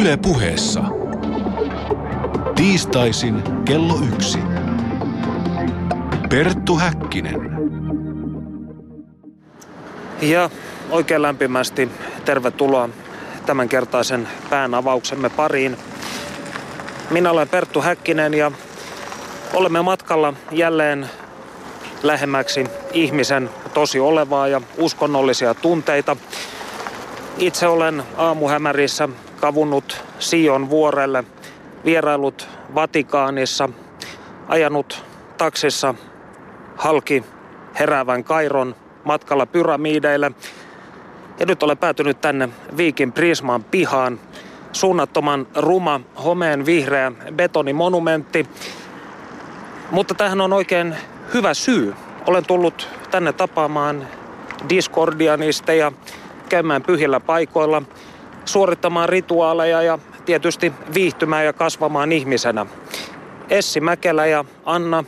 Yle puheessa. Tiistaisin kello yksi. Perttu Häkkinen. Ja oikein lämpimästi tervetuloa tämänkertaisen päänavauksemme pariin. Minä olen Perttu Häkkinen ja olemme matkalla jälleen lähemmäksi ihmisen tosi olevaa ja uskonnollisia tunteita. Itse olen aamuhämärissä kavunnut Sion vuorelle, vierailut Vatikaanissa, ajanut taksissa halki heräävän Kairon matkalla pyramideille. Ja nyt olen päätynyt tänne Viikin Prismaan pihaan. Suunnattoman ruma, homeen vihreä betonimonumentti. Mutta tähän on oikein hyvä syy. Olen tullut tänne tapaamaan diskordianisteja, käymään pyhillä paikoilla, suorittamaan rituaaleja ja tietysti viihtymään ja kasvamaan ihmisenä. Essi Mäkelä ja Anna,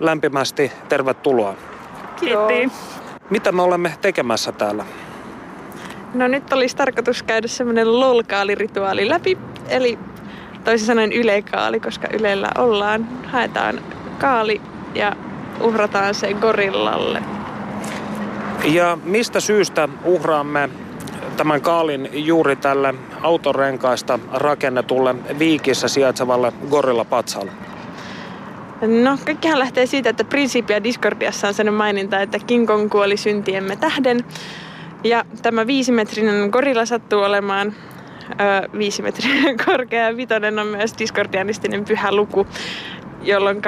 lämpimästi tervetuloa. Kiitti. Mitä me olemme tekemässä täällä? No nyt olisi tarkoitus käydä semmoinen lolkaalirituaali läpi, eli toisin sanoen ylekaali, koska ylellä ollaan. Haetaan kaali ja uhrataan se gorillalle. Ja mistä syystä uhraamme tämän kaalin juuri tälle autorenkaista rakennetulle Viikissä sijaitsevalle gorillapatsalle? No, kaikkihan lähtee siitä, että Principia Discordiassa on sellainen maininta, että King Kong kuoli syntiemme tähden. Ja tämä viisimetrinen gorilla sattuu olemaan ö, viisi metriä korkea. Vitonen on myös diskordianistinen pyhä luku, jolloin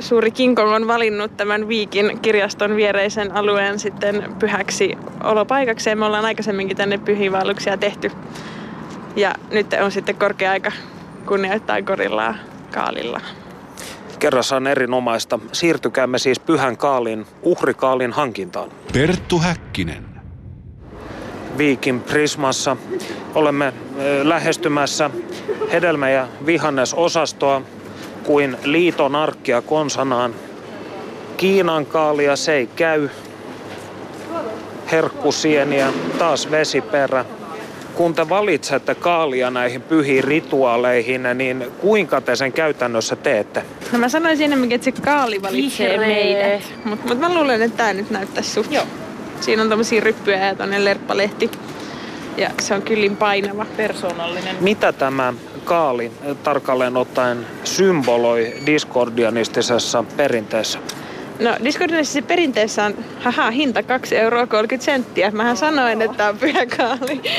suuri King Kong on valinnut tämän Viikin kirjaston viereisen alueen sitten pyhäksi olopaikakseen. Me ollaan aikaisemminkin tänne pyhiinvaelluksia tehty. Ja nyt on sitten korkea aika kunnioittaa gorillaa kaalilla. Kerrassa on erinomaista. Siirtykäämme siis pyhän kaalin, uhrikaalin hankintaan. Perttu Häkkinen. Viikin Prismassa olemme lähestymässä hedelmä- ja vihannesosastoa kuin liiton arkkia konsanaan. Kiinan kaalia se ei käy. Herkkusieniä, taas vesiperä. Kun te valitsette kaalia näihin pyhiin rituaaleihin, niin kuinka te sen käytännössä teette? No mä sanoisin enemmänkin, että se kaali valitsee Vihreä. meidät. Mutta mut mä luulen, että tää nyt näyttäisi suht. Joo. Siinä on tommosia ryppyjä ja tonne lerppalehti. Ja se on kyllin painava. Persoonallinen. Mitä tämä kaali eh, tarkalleen ottaen symboloi diskordianistisessa perinteessä? No Discordissa perinteessä on haha, hinta 2 euroa 30 senttiä. Mähän sanoin, että on pyhä kaali.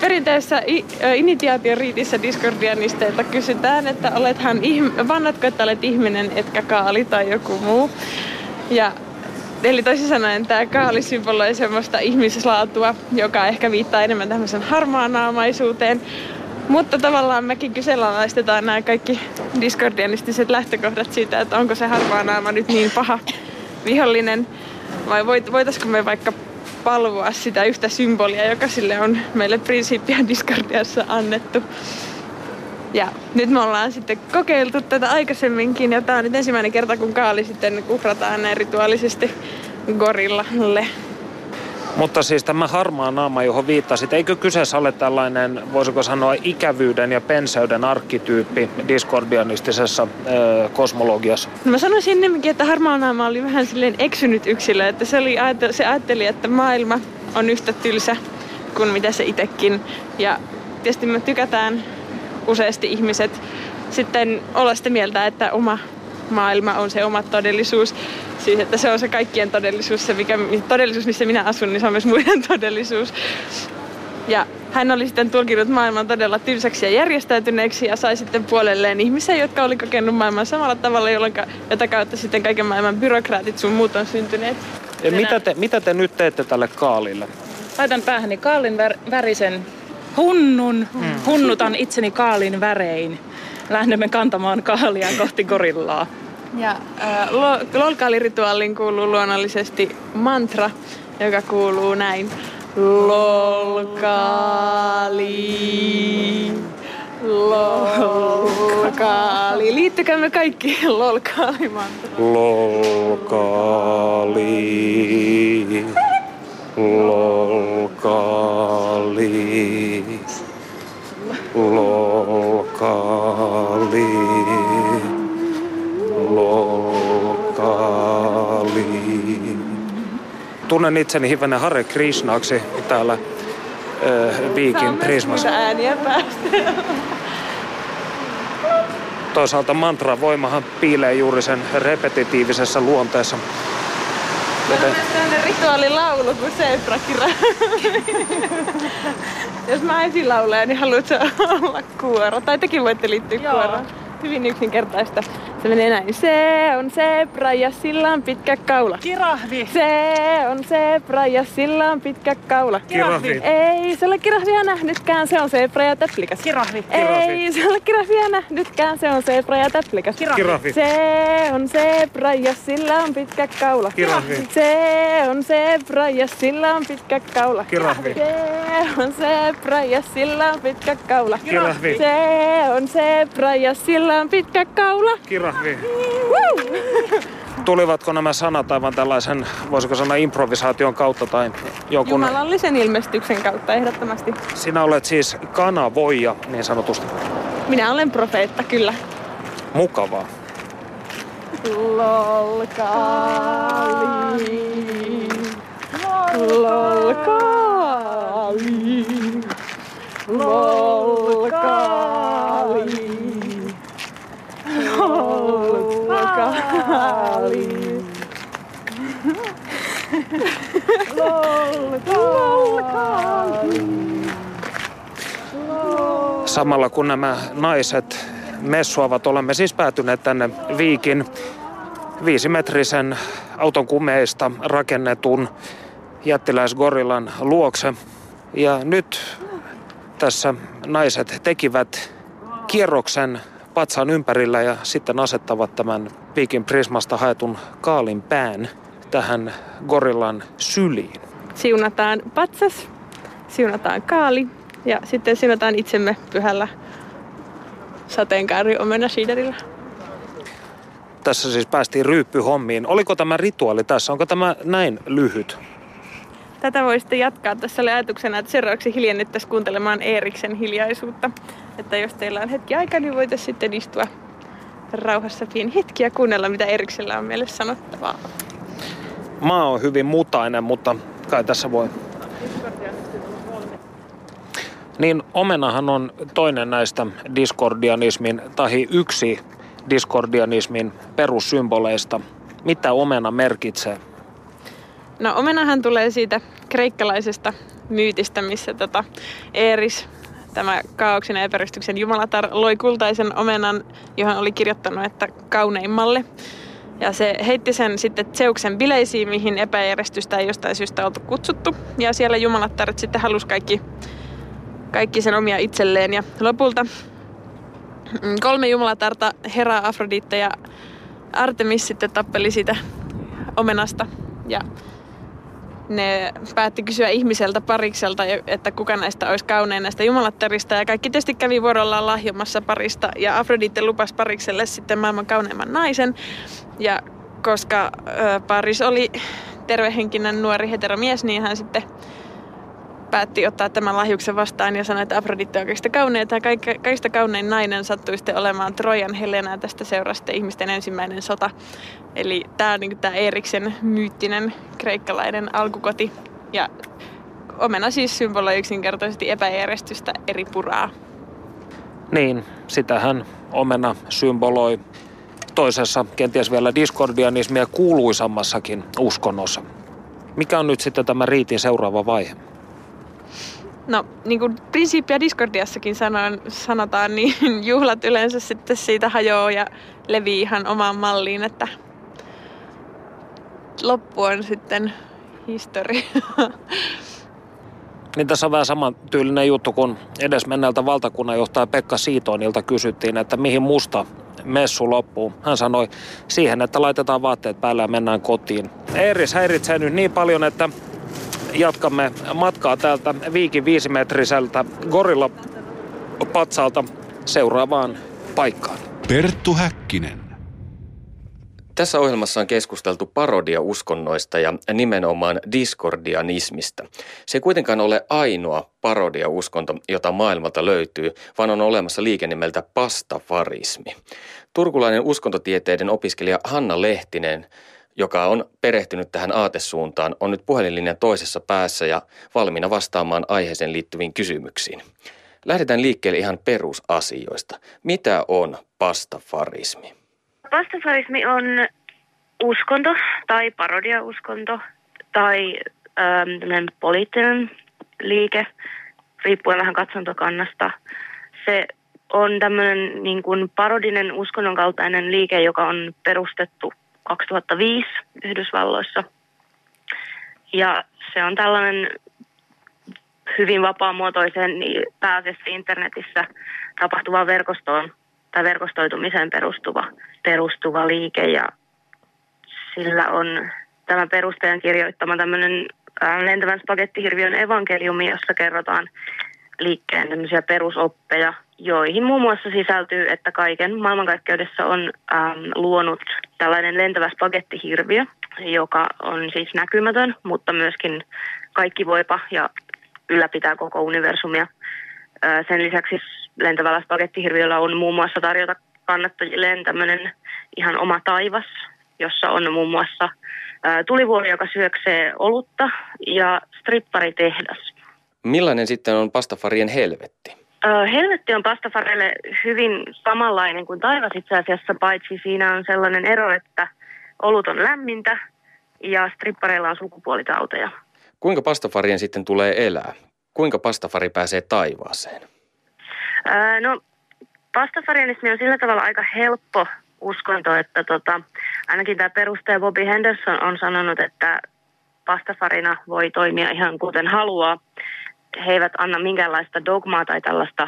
Perinteessä i- ö, initiaatioriitissä Discordianisteilta kysytään, että olethan ihm- vannatko, että olet ihminen, etkä kaali tai joku muu. Ja Eli toisin sanoen tämä kaali symboloi semmoista ihmislaatua, joka ehkä viittaa enemmän tämmöisen harmaanaamaisuuteen. Mutta tavallaan mekin kyseenalaistetaan nämä kaikki diskordianistiset lähtökohdat siitä, että onko se harmaanaama nyt niin paha vihollinen. Vai voit, voitaisiko me vaikka palvoa sitä yhtä symbolia, joka sille on meille Principia Discordiassa annettu. Ja nyt me ollaan sitten kokeiltu tätä aikaisemminkin ja tää on nyt ensimmäinen kerta, kun kaali sitten uhrataan näin rituaalisesti gorillalle. Mutta siis tämä harmaa naama, johon viittasit, eikö kyseessä ole tällainen, voisiko sanoa, ikävyyden ja penseyden arkkityyppi diskordianistisessa ö, kosmologiassa? No mä sanoisin ennemminkin, että harmaanaama oli vähän silleen eksynyt yksilö, että se, oli, se ajatteli, että maailma on yhtä tylsä kuin mitä se itsekin. Ja tietysti me tykätään useasti ihmiset sitten olla sitä mieltä, että oma maailma on se oma todellisuus. Siis että se on se kaikkien todellisuus, se mikä, todellisuus missä minä asun, niin se on myös muiden todellisuus. Ja hän oli sitten tulkinut maailman todella tylsäksi ja järjestäytyneeksi ja sai sitten puolelleen ihmisiä, jotka oli kokenut maailman samalla tavalla, jolloin jota kautta sitten kaiken maailman byrokraatit sun muut on syntyneet. Ja mitä, te, mitä te nyt teette tälle kaalille? Laitan päähäni kaalin vär- värisen hunnun. Hunnutan itseni kaalin värein. Lähdemme kantamaan kaalia kohti gorillaa. Ja äh, lo- lolkaalirituaaliin kuuluu luonnollisesti mantra, joka kuuluu näin. Lolkaali. Lolkaali. Liittykäämme kaikki lolkaalimantraan. Lolkaali, lokali, lokali, lokali. Tunnen itseni hivenä Hare Krishnaksi täällä äh, Viikin Prismassa. ääniä päästä. Toisaalta mantra voimahan piilee juuri sen repetitiivisessä luonteessa. Joten Sellainen rituaalilaulu kuin Zebra-kira. Jos mä ensin laulaa, niin haluatko olla kuoro? Tai tekin voitte liittyä Joo. kuoroon. Hyvin yksinkertaista. Se menee näin. Se on zebra ja sillä on pitkä kaula. Kirahvi. Se on zebra ja sillä on pitkä kaula. Kirahvi. Ei se ole kirahvia nähnytkään, se on zebra ja täplikäs. Kirahvi. Ei se ole kirahvia nähnytkään, se on zebra ja täplikäs. Kirahvi. Se on zebra ja sillä on pitkä kaula. Kirahvi. Se on zebra ja sillä on pitkä kaula. Kirahvi. Se on zebra ja sillä on pitkä kaula. Kirahvi. Se on zebra ja sillä on pitkä kaula. kirahvi. Tulivatko nämä sanat aivan tällaisen, voisiko sanoa improvisaation kautta tai jonkun... Jumalallisen ilmestyksen kautta ehdottomasti. Sinä olet siis kanavoija niin sanotusti. Minä olen profeetta, kyllä. Mukavaa. Lolkali. Lolkali. Lolkali. Lolkali. Lolkali. Samalla kun nämä naiset messuavat, olemme siis päätyneet tänne Viikin viisimetrisen auton kumeista rakennetun jättiläisgorillan luokse. Ja nyt tässä naiset tekivät kierroksen patsaan ympärillä ja sitten asettavat tämän Viikin Prismasta haetun kaalin pään tähän gorillan syliin. Siunataan patsas, siunataan kaali ja sitten siunataan itsemme pyhällä sateenkaari omena siiderillä. Tässä siis päästiin ryyppyhommiin. Oliko tämä rituaali tässä? Onko tämä näin lyhyt? Tätä voi sitten jatkaa. Tässä oli ajatuksena, että seuraavaksi hiljennettäisiin kuuntelemaan Eeriksen hiljaisuutta. Että jos teillä on hetki aikaa, niin voitaisiin sitten istua rauhassa pieni hetki ja kuunnella, mitä Eeriksellä on meille sanottavaa. Maa on hyvin mutainen, mutta kai tässä voi. Niin omenahan on toinen näistä diskordianismin, tai yksi diskordianismin perussymboleista. Mitä omena merkitsee? No omenahan tulee siitä kreikkalaisesta myytistä, missä tota Eeris, tämä kaauksen ja epäristuksen jumalatar, loi kultaisen omenan, johon oli kirjoittanut, että kauneimmalle. Ja se heitti sen sitten Zeuksen bileisiin, mihin epäjärjestystä ei jostain syystä oltu kutsuttu. Ja siellä jumalattaret sitten halusi kaikki, kaikki sen omia itselleen. Ja lopulta mm, kolme jumalatarta, Hera, Afrodite ja Artemis sitten tappeli siitä omenasta. Ja ne päätti kysyä ihmiseltä parikselta, että kuka näistä olisi kaunein näistä jumalattarista. Ja kaikki tietysti kävi vuorollaan lahjomassa parista. Ja Afrodite lupasi parikselle sitten maailman kauneimman naisen. Ja koska ö, paris oli tervehenkinen nuori heteromies, niin hän sitten päätti ottaa tämän lahjuksen vastaan ja sanoi, että Afrodite on kaikista kaunein. Kaik- kaikista kaunein nainen sattui sitten olemaan Trojan Helena tästä seurasi sitten ihmisten ensimmäinen sota. Eli tämä on niin tämä Eeriksen myyttinen kreikkalainen alkukoti. Ja omena siis symboloi yksinkertaisesti epäjärjestystä eri puraa. Niin, sitähän omena symboloi toisessa, kenties vielä diskordianismia kuuluisammassakin uskonnossa. Mikä on nyt sitten tämä riitin seuraava vaihe? No, niin kuin Prinsiippiä Discordiassakin sanon, sanotaan, niin juhlat yleensä sitten siitä hajoaa ja levii ihan omaan malliin, että loppu on sitten historia. Niin tässä on vähän samantyylinen juttu, kun edesmenneltä valtakunnanjohtaja Pekka Siitonilta kysyttiin, että mihin musta messu loppuu. Hän sanoi siihen, että laitetaan vaatteet päälle ja mennään kotiin. Eeris häiritsee nyt niin paljon, että jatkamme matkaa täältä Viikin viisimetriseltä gorilla patsalta seuraavaan paikkaan. Perttu Häkkinen. Tässä ohjelmassa on keskusteltu parodiauskonnoista ja nimenomaan diskordianismista. Se ei kuitenkaan ole ainoa parodiauskonto, jota maailmalta löytyy, vaan on olemassa liike nimeltä pastafarismi. Turkulainen uskontotieteiden opiskelija Hanna Lehtinen joka on perehtynyt tähän aatesuuntaan, on nyt puhelinlinjan toisessa päässä ja valmiina vastaamaan aiheeseen liittyviin kysymyksiin. Lähdetään liikkeelle ihan perusasioista. Mitä on pastafarismi? Pastafarismi on uskonto tai parodiauskonto tai ähm, poliittinen liike, riippuen vähän katsantokannasta. Se on tämmöinen niin parodinen uskonnon kaltainen liike, joka on perustettu 2005 Yhdysvalloissa. Ja se on tällainen hyvin vapaamuotoisen niin pääasiassa internetissä tapahtuvaan verkostoon tai verkostoitumiseen perustuva, perustuva liike ja sillä on tämän perustajan kirjoittama tämmöinen lentävän spagettihirviön evankeliumi, jossa kerrotaan liikkeen perusoppeja, joihin muun muassa sisältyy, että kaiken maailmankaikkeudessa on ähm, luonut tällainen lentävä spagettihirviö, joka on siis näkymätön, mutta myöskin kaikki voipa ja ylläpitää koko universumia. Äh, sen lisäksi lentävällä spagettihirviöllä on muun muassa tarjota kannattajilleen tämmöinen ihan oma taivas, jossa on muun muassa äh, tulivuori, joka syöksee olutta ja stripparitehdas. Millainen sitten on pastafarien helvetti? Helvetti on pastafareille hyvin samanlainen kuin taivas itse asiassa, paitsi siinä on sellainen ero, että olut on lämmintä ja strippareilla on sukupuolitauteja. Kuinka pastafarien sitten tulee elää? Kuinka pastafari pääsee taivaaseen? Ää, no, pastafarianismi on sillä tavalla aika helppo uskonto, että tota, ainakin tämä perustaja Bobby Henderson on sanonut, että pastafarina voi toimia ihan kuten haluaa he eivät anna minkäänlaista dogmaa tai tällaista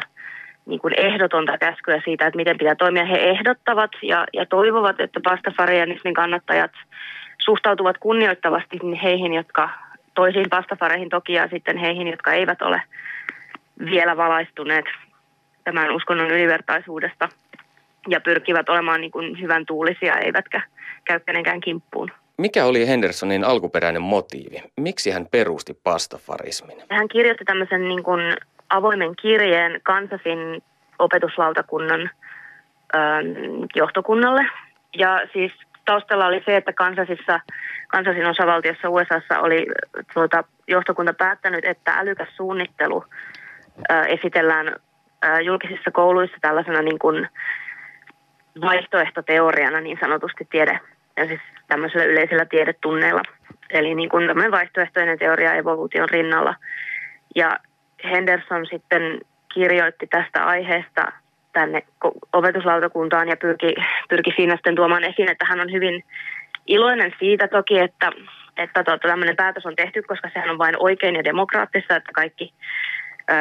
niin kuin ehdotonta käskyä siitä, että miten pitää toimia. He ehdottavat ja, ja toivovat, että pastafarianismin kannattajat suhtautuvat kunnioittavasti heihin, jotka toisiin pastafareihin toki ja sitten heihin, jotka eivät ole vielä valaistuneet tämän uskonnon ylivertaisuudesta ja pyrkivät olemaan niin kuin hyvän tuulisia eivätkä käy kenenkään kimppuun. Mikä oli Hendersonin alkuperäinen motiivi? Miksi hän perusti pastafarismin? Hän kirjoitti tämmöisen niin kuin avoimen kirjeen Kansasin opetuslautakunnan ö, johtokunnalle. Ja siis taustalla oli se, että Kansasissa, Kansasin osavaltiossa USAssa oli tuota, johtokunta päättänyt, että älykäs suunnittelu ö, esitellään ö, julkisissa kouluissa tällaisena niin kuin vaihtoehtoteoriana niin sanotusti tiede ja siis tämmöisellä yleisellä tiedetunneilla. Eli niin kuin tämmöinen vaihtoehtoinen teoria evoluution rinnalla. Ja Henderson sitten kirjoitti tästä aiheesta tänne opetuslautakuntaan ja pyrki, pyrki siinä sitten tuomaan esiin, että hän on hyvin iloinen siitä toki, että, että tuota, tämmöinen päätös on tehty, koska sehän on vain oikein ja demokraattista, että kaikki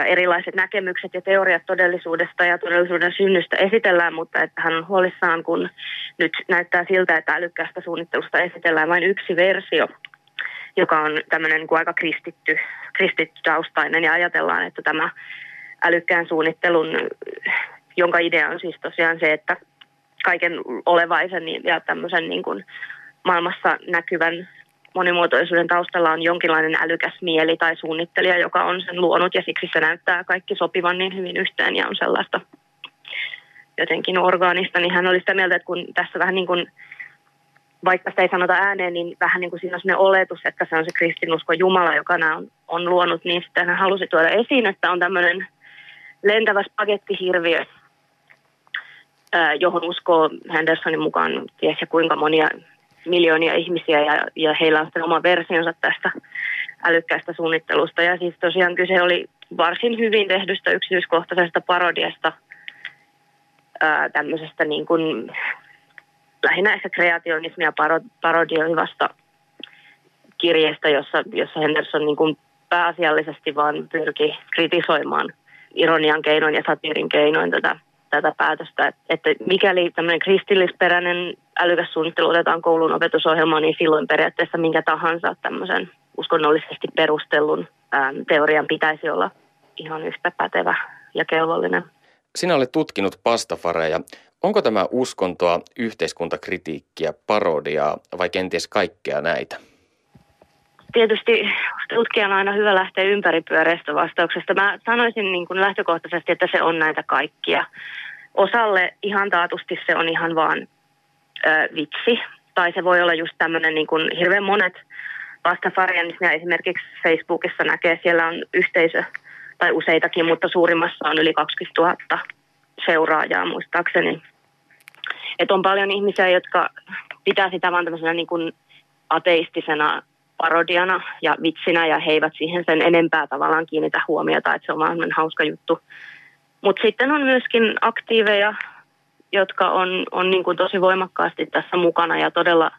erilaiset näkemykset ja teoriat todellisuudesta ja todellisuuden synnystä esitellään, mutta että hän on huolissaan, kun nyt näyttää siltä, että älykkäästä suunnittelusta esitellään vain yksi versio, joka on tämmöinen niin kuin aika kristitty, kristitty taustainen ja ajatellaan, että tämä älykkään suunnittelun, jonka idea on siis tosiaan se, että kaiken olevaisen ja tämmöisen niin kuin maailmassa näkyvän monimuotoisuuden taustalla on jonkinlainen älykäs mieli tai suunnittelija, joka on sen luonut ja siksi se näyttää kaikki sopivan niin hyvin yhteen ja on sellaista jotenkin orgaanista, niin hän oli sitä mieltä, että kun tässä vähän niin kuin, vaikka sitä ei sanota ääneen, niin vähän niin kuin siinä on sellainen oletus, että se on se kristinusko Jumala, joka nämä on, on luonut, niin sitten hän halusi tuoda esiin, että on tämmöinen lentävä spagettihirviö, johon uskoo Hendersonin mukaan ties ja kuinka monia miljoonia ihmisiä ja, ja heillä on sitten oma versionsa tästä älykkäästä suunnittelusta. Ja siis tosiaan kyse oli varsin hyvin tehdystä yksityiskohtaisesta parodiasta, ää, tämmöisestä niin kuin, lähinnä ehkä kreationismia paro, parodioivasta kirjeestä, jossa, jossa Henderson niin kuin pääasiallisesti vaan pyrki kritisoimaan ironian keinoin ja satiirin keinoin tätä tätä päätöstä, että mikäli tämmöinen kristillisperäinen älykäs suunnittelu otetaan koulun opetusohjelmaan, niin silloin periaatteessa minkä tahansa tämmöisen uskonnollisesti perustellun teorian pitäisi olla ihan yhtä pätevä ja kelvollinen. Sinä olet tutkinut pastafareja. Onko tämä uskontoa, yhteiskuntakritiikkiä, parodiaa vai kenties kaikkea näitä? Tietysti tutkijan on aina hyvä lähteä ympäripyöreästä vastauksesta. Mä sanoisin niin kuin lähtökohtaisesti, että se on näitä kaikkia. Osalle ihan taatusti se on ihan vaan ö, vitsi Tai se voi olla just tämmöinen niin kuin hirveän monet vastafarianismia esimerkiksi Facebookissa näkee, siellä on yhteisö tai useitakin, mutta suurimmassa on yli 20 000 seuraajaa muistaakseni. Että on paljon ihmisiä, jotka pitää sitä vaan tämmöisenä niin kuin ateistisena parodiana ja vitsinä ja he eivät siihen sen enempää tavallaan kiinnitä huomiota, että se on vaan hauska juttu. Mutta sitten on myöskin aktiiveja, jotka on, on niin kuin tosi voimakkaasti tässä mukana ja todella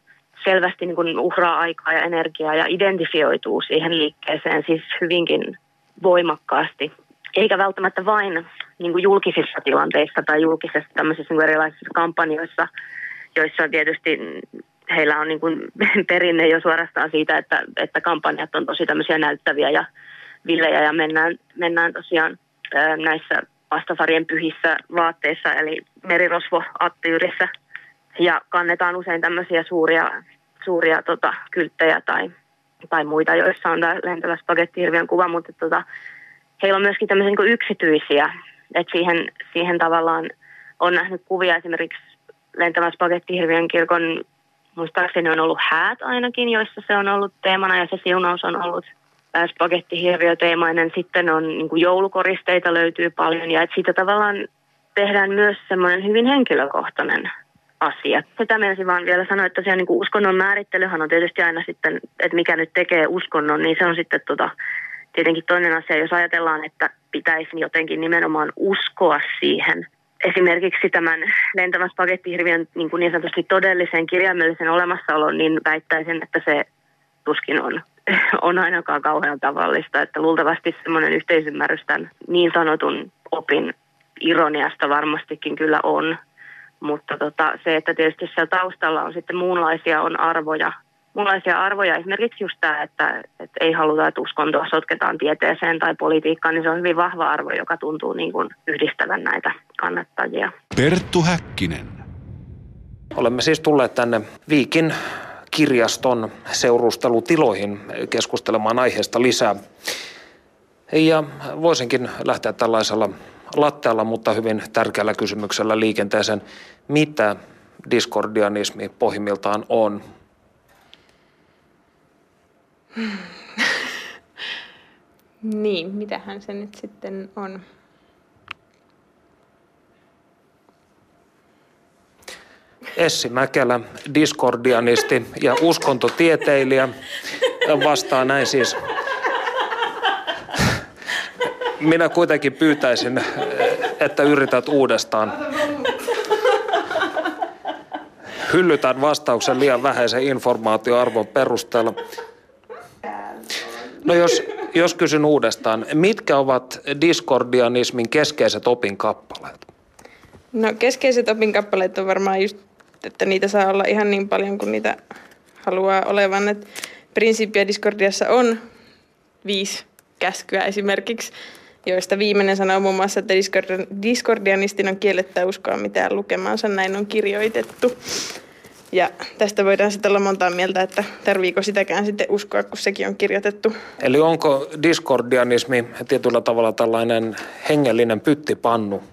selvästi niin kuin uhraa aikaa ja energiaa ja identifioituu siihen liikkeeseen siis hyvinkin voimakkaasti. Eikä välttämättä vain niin kuin julkisissa tilanteissa tai julkisissa tämmöisissä niin kuin erilaisissa kampanjoissa, joissa tietysti heillä on niin kuin perinne jo suorastaan siitä, että, että kampanjat on tosi tämmöisiä näyttäviä ja villejä ja mennään, mennään tosiaan näissä vastafarien pyhissä vaatteissa, eli merirosvo-attyyrissä. Ja kannetaan usein tämmöisiä suuria, suuria tota, kylttejä tai, tai muita, joissa on tämä lentävä spagettihirviön kuva, mutta tota, heillä on myöskin tämmöisiä niin yksityisiä, että siihen, siihen tavallaan on nähnyt kuvia esimerkiksi lentävän spagettihirviön kirkon, muistaakseni on ollut häät ainakin, joissa se on ollut teemana ja se siunaus on ollut spagettihirviö-teemainen. Sitten on niin kuin joulukoristeita löytyy paljon ja että siitä tavallaan tehdään myös semmoinen hyvin henkilökohtainen asia. Sitä meinasin vaan vielä sanoa, että tosiaan niin kuin uskonnon määrittelyhän on tietysti aina sitten, että mikä nyt tekee uskonnon, niin se on sitten tota, tietenkin toinen asia, jos ajatellaan, että pitäisi jotenkin nimenomaan uskoa siihen. Esimerkiksi tämän lentävän spagettihirviön niin, kuin niin sanotusti todellisen kirjaimellisen olemassaolon, niin väittäisin, että se tuskin on, on ainakaan kauhean tavallista. Että luultavasti semmoinen yhteisymmärrys tämän niin sanotun opin ironiasta varmastikin kyllä on. Mutta tota, se, että tietysti siellä taustalla on sitten muunlaisia on arvoja, muunlaisia arvoja. Esimerkiksi just tämä, että, että ei haluta, että uskontoa sotketaan tieteeseen tai politiikkaan, niin se on hyvin vahva arvo, joka tuntuu niin kuin yhdistävän näitä kannattajia. Perttu Häkkinen. Olemme siis tulleet tänne Viikin kirjaston seurustelutiloihin keskustelemaan aiheesta lisää. Ja voisinkin lähteä tällaisella lattealla, mutta hyvin tärkeällä kysymyksellä liikenteeseen. Mitä diskordianismi pohjimmiltaan on? Niin, mitähän se nyt sitten on? Essi Mäkelä, diskordianisti ja uskontotieteilijä, vastaa näin siis. Minä kuitenkin pyytäisin, että yrität uudestaan. Hyllytän vastauksen liian vähäisen informaatioarvon perusteella. No jos, jos kysyn uudestaan, mitkä ovat diskordianismin keskeiset opinkappaleet? No keskeiset opinkappaleet on varmaan just, että niitä saa olla ihan niin paljon kuin niitä haluaa olevan. Et Principia Discordiassa on viisi käskyä esimerkiksi, joista viimeinen sanoo muun muassa, että diskordianistin on kiellettä uskoa mitään lukemansa, näin on kirjoitettu. Ja tästä voidaan sitten olla montaa mieltä, että tarviiko sitäkään sitten uskoa, kun sekin on kirjoitettu. Eli onko diskordianismi tietyllä tavalla tällainen hengellinen pyttipannu?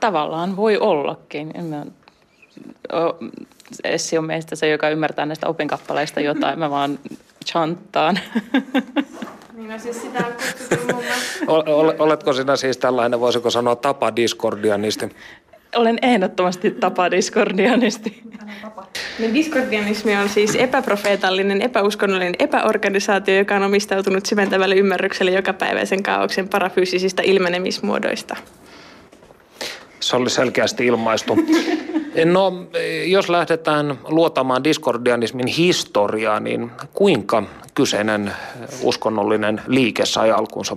Tavallaan voi ollakin. Mä, Essi on meistä se, joka ymmärtää näistä opinkappaleista jotain. Mä vaan chanttaan. Niin no siis sitä on Oletko sinä siis tällainen, voisiko sanoa tapadiskordianisti? Olen ehdottomasti tapadiskordianisti. No, diskordianismi on siis epäprofeetallinen, epäuskonnollinen epäorganisaatio, joka on omistautunut syventävälle ymmärrykselle jokapäiväisen kaauksen parafyysisistä ilmenemismuodoista. Se oli selkeästi ilmaistu. No, jos lähdetään luotamaan diskordianismin historiaa, niin kuinka kyseinen uskonnollinen liike sai alkunsa?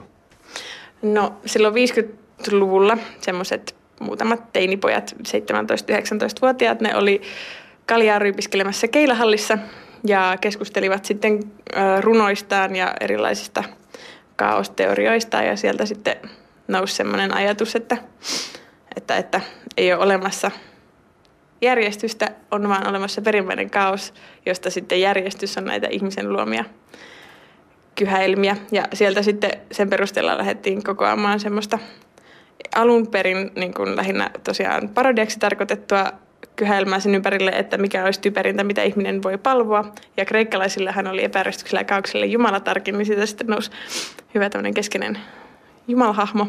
No, silloin 50-luvulla semmoiset muutamat teinipojat, 17-19-vuotiaat, ne oli kaljaa ryypiskelemässä keilahallissa ja keskustelivat sitten runoistaan ja erilaisista kaosteorioista ja sieltä sitten nousi semmoinen ajatus, että, että, että ei ole olemassa järjestystä, on vaan olemassa perimmäinen kaos, josta sitten järjestys on näitä ihmisen luomia kyhäilmiä. Ja sieltä sitten sen perusteella lähdettiin kokoamaan semmoista alun perin niin kuin lähinnä tosiaan parodiaksi tarkoitettua kyhäilmää sen ympärille, että mikä olisi typerintä, mitä ihminen voi palvoa. Ja kreikkalaisille hän oli epäristyksellä kaukselle jumalatarkin, niin siitä sitten nousi hyvä tämmöinen keskeinen jumalahahmo.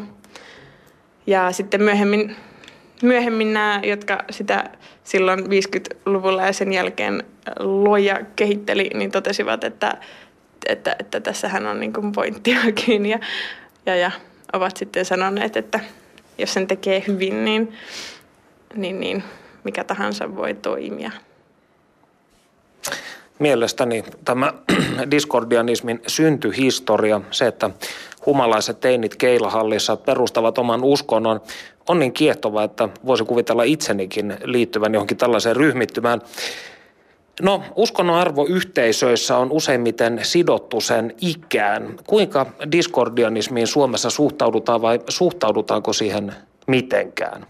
Ja sitten myöhemmin, myöhemmin nämä, jotka sitä silloin 50-luvulla ja sen jälkeen loi ja kehitteli, niin totesivat, että, että, että tässähän on niin pointtiakin. Ja, ja, ja ovat sitten sanoneet, että jos sen tekee hyvin, niin, niin, niin mikä tahansa voi toimia. Mielestäni tämä diskordianismin syntyhistoria, se, että humalaiset teinit keilahallissa perustavat oman uskonnon, on niin kiehtova, että voisi kuvitella itsenikin liittyvän johonkin tällaiseen ryhmittymään. No, uskonnon arvo yhteisöissä on useimmiten sidottu sen ikään. Kuinka diskordianismiin Suomessa suhtaudutaan vai suhtaudutaanko siihen mitenkään?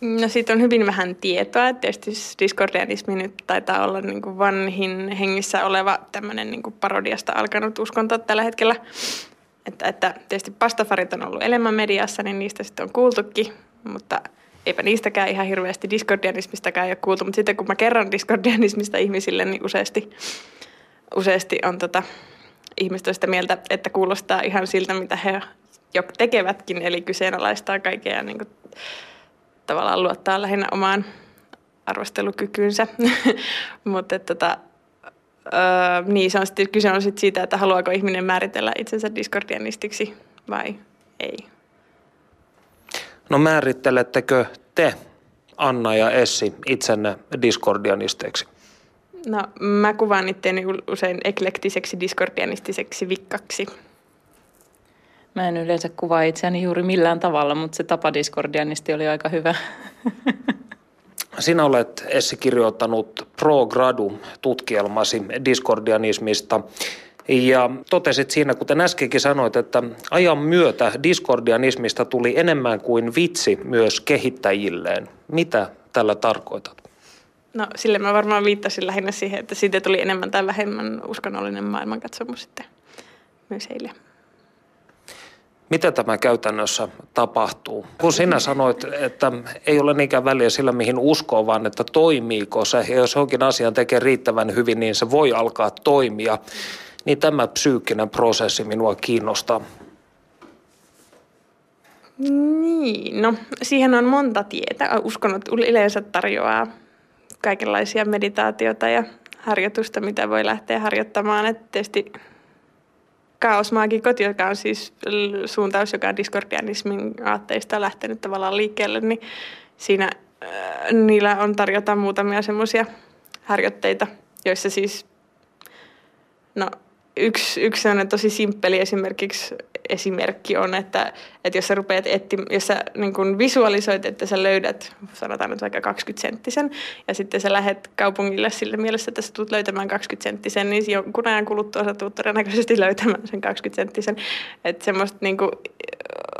No siitä on hyvin vähän tietoa. Tietysti diskordianismi nyt taitaa olla niin kuin vanhin hengissä oleva tämmöinen niin kuin parodiasta alkanut uskonto tällä hetkellä. Että, että tietysti pastafarit on ollut enemmän mediassa, niin niistä sitten on kuultukin, mutta eipä niistäkään ihan hirveästi diskordianismistakaan ole kuultu. Mutta sitten kun mä kerron diskordianismista ihmisille, niin useasti, useasti on tota, ihmiset sitä mieltä, että kuulostaa ihan siltä, mitä he jo tekevätkin, eli kyseenalaistaa kaikkea niin kuin, tavallaan luottaa lähinnä omaan arvostelukykyynsä. Mutta tota, öö, niin se on sitten, kyse on sitten siitä, että haluaako ihminen määritellä itsensä diskordianistiksi vai ei. No määrittelettekö te, Anna ja Essi, itsenne diskordianisteiksi? No mä kuvaan itseäni usein eklektiseksi diskordianistiseksi vikkaksi. Mä en yleensä kuvaa itseäni juuri millään tavalla, mutta se tapa diskordianisti oli aika hyvä. Sinä olet Essi kirjoittanut Pro Gradu tutkielmasi diskordianismista. Ja totesit siinä, kuten äskenkin sanoit, että ajan myötä diskordianismista tuli enemmän kuin vitsi myös kehittäjilleen. Mitä tällä tarkoitat? No sille mä varmaan viittasin lähinnä siihen, että siitä tuli enemmän tai vähemmän uskonnollinen maailmankatsomus sitten myös heille. Miten tämä käytännössä tapahtuu? Kun sinä sanoit, että ei ole niinkään väliä sillä, mihin uskoo, vaan että toimiiko se. Ja jos jonkin asian tekee riittävän hyvin, niin se voi alkaa toimia. Niin tämä psyykkinen prosessi minua kiinnostaa. Niin, no siihen on monta tietä. Uskonnot yleensä tarjoaa kaikenlaisia meditaatiota ja harjoitusta, mitä voi lähteä harjoittamaan. Että tietysti kaosmaagikot, joka on siis suuntaus, joka on diskordianismin aatteista lähtenyt tavallaan liikkeelle, niin siinä äh, niillä on tarjota muutamia semmoisia harjoitteita, joissa siis, no yksi, yksi sellainen tosi simppeli esimerkiksi esimerkki on, että, että jos sä rupeat etti, jos sä niin kun visualisoit, että sä löydät, sanotaan nyt vaikka 20 senttisen, ja sitten sä lähdet kaupungille sille mielessä, että sä tulet löytämään 20 senttisen, niin jonkun ajan kuluttua sä tulet todennäköisesti löytämään sen 20 senttisen. Että semmoista niin kun,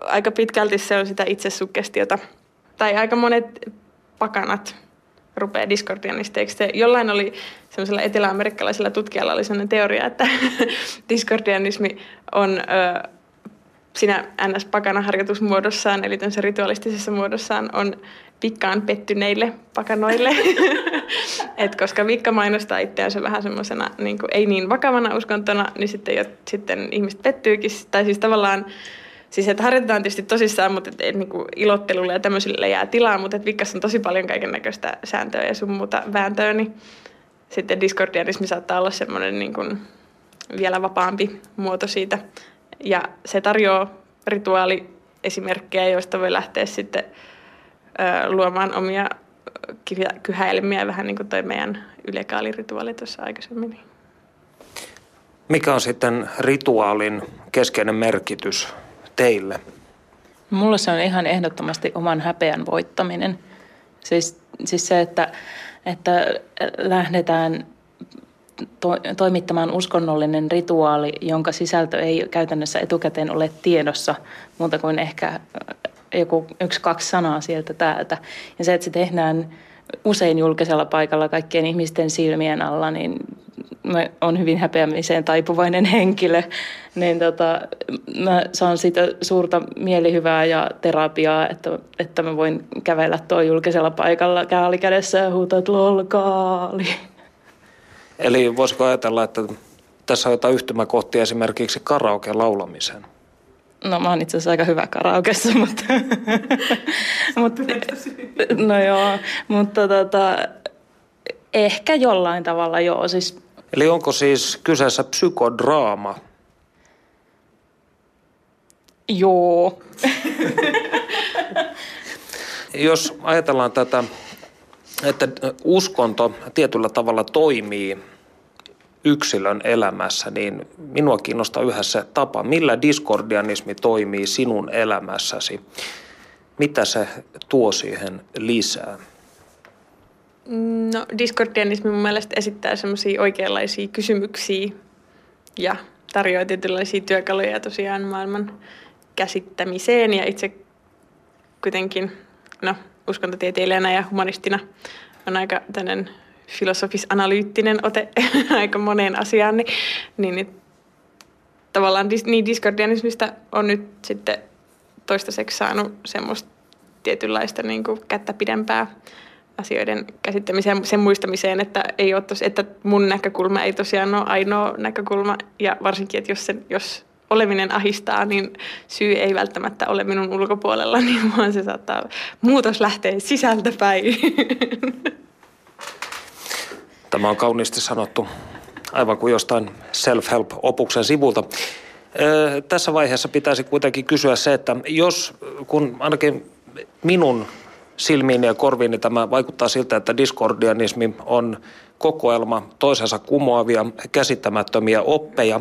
aika pitkälti se on sitä itsesukkestiota. Tai aika monet pakanat rupeaa diskordianisteiksi. Jollain oli semmoisella eteläamerikkalaisella tutkijalla oli sellainen teoria, että diskordianismi on ö, siinä NS-pakana-harjoitusmuodossaan, eli tämmöisessä ritualistisessa muodossaan, on vikkaan pettyneille pakanoille. Et koska vikka mainostaa itseänsä vähän semmoisena niin ei niin vakavana uskontona, niin sitten, jo, sitten ihmiset pettyykin. Tai siis tavallaan, siis että harjoitetaan tietysti tosissaan, mutta et, et, niin kuin ilottelulle ja tämmöisille jää tilaa, mutta et vikkas on tosi paljon kaiken näköistä sääntöä ja sun muuta vääntöä, niin sitten diskordianismi saattaa olla semmoinen niin kuin vielä vapaampi muoto siitä. Ja se tarjoaa rituaaliesimerkkejä, joista voi lähteä sitten ö, luomaan omia kyhäilmiä, vähän niin kuin toi meidän ylekaalirituaali tuossa aikaisemmin. Mikä on sitten rituaalin keskeinen merkitys teille? Mulla se on ihan ehdottomasti oman häpeän voittaminen. Siis, siis se, että, että lähdetään to, toimittamaan uskonnollinen rituaali, jonka sisältö ei käytännössä etukäteen ole tiedossa muuta kuin ehkä joku yksi, kaksi sanaa sieltä täältä. Ja se, että se tehdään usein julkisella paikalla kaikkien ihmisten silmien alla, niin mä on hyvin häpeämiseen taipuvainen henkilö, niin tota, mä saan siitä suurta mielihyvää ja terapiaa, että, että mä voin kävellä tuo julkisella paikalla kaali kädessä ja huutaa, että lol, kaali. Eli voisiko ajatella, että tässä on jotain yhtymäkohtia esimerkiksi karaoke laulamiseen? No mä oon itse asiassa aika hyvä karaokessa, mutta... mutta no joo, mutta tota, ehkä jollain tavalla joo. Siis... Eli onko siis kyseessä psykodraama? Joo. Jos ajatellaan tätä, että uskonto tietyllä tavalla toimii yksilön elämässä, niin minua kiinnostaa yhä se tapa, millä diskordianismi toimii sinun elämässäsi. Mitä se tuo siihen lisää? No, diskordianismi mun mielestä esittää semmoisia oikeanlaisia kysymyksiä ja tarjoaa tietynlaisia työkaluja tosiaan maailman käsittämiseen ja itse kuitenkin, no, uskontotieteilijänä ja humanistina on aika tämmöinen filosofis-analyyttinen ote aika moneen asiaan, niin, niin, niin tavallaan dis, niin diskordianismista on nyt sitten toistaiseksi saanut semmoista tietynlaista niin kuin kättä pidempää asioiden käsittämiseen, sen muistamiseen, että, ei ole tos, että mun näkökulma ei tosiaan ole ainoa näkökulma, ja varsinkin, että jos, sen, jos oleminen ahistaa, niin syy ei välttämättä ole minun ulkopuolella, niin vaan se saattaa, muutos lähtee sisältä päin. Tämä on kauniisti sanottu, aivan kuin jostain self-help-opuksen sivulta. Ö, tässä vaiheessa pitäisi kuitenkin kysyä se, että jos, kun ainakin minun silmiini ja korviini tämä vaikuttaa siltä, että diskordianismi on kokoelma toisensa kumoavia, käsittämättömiä oppeja,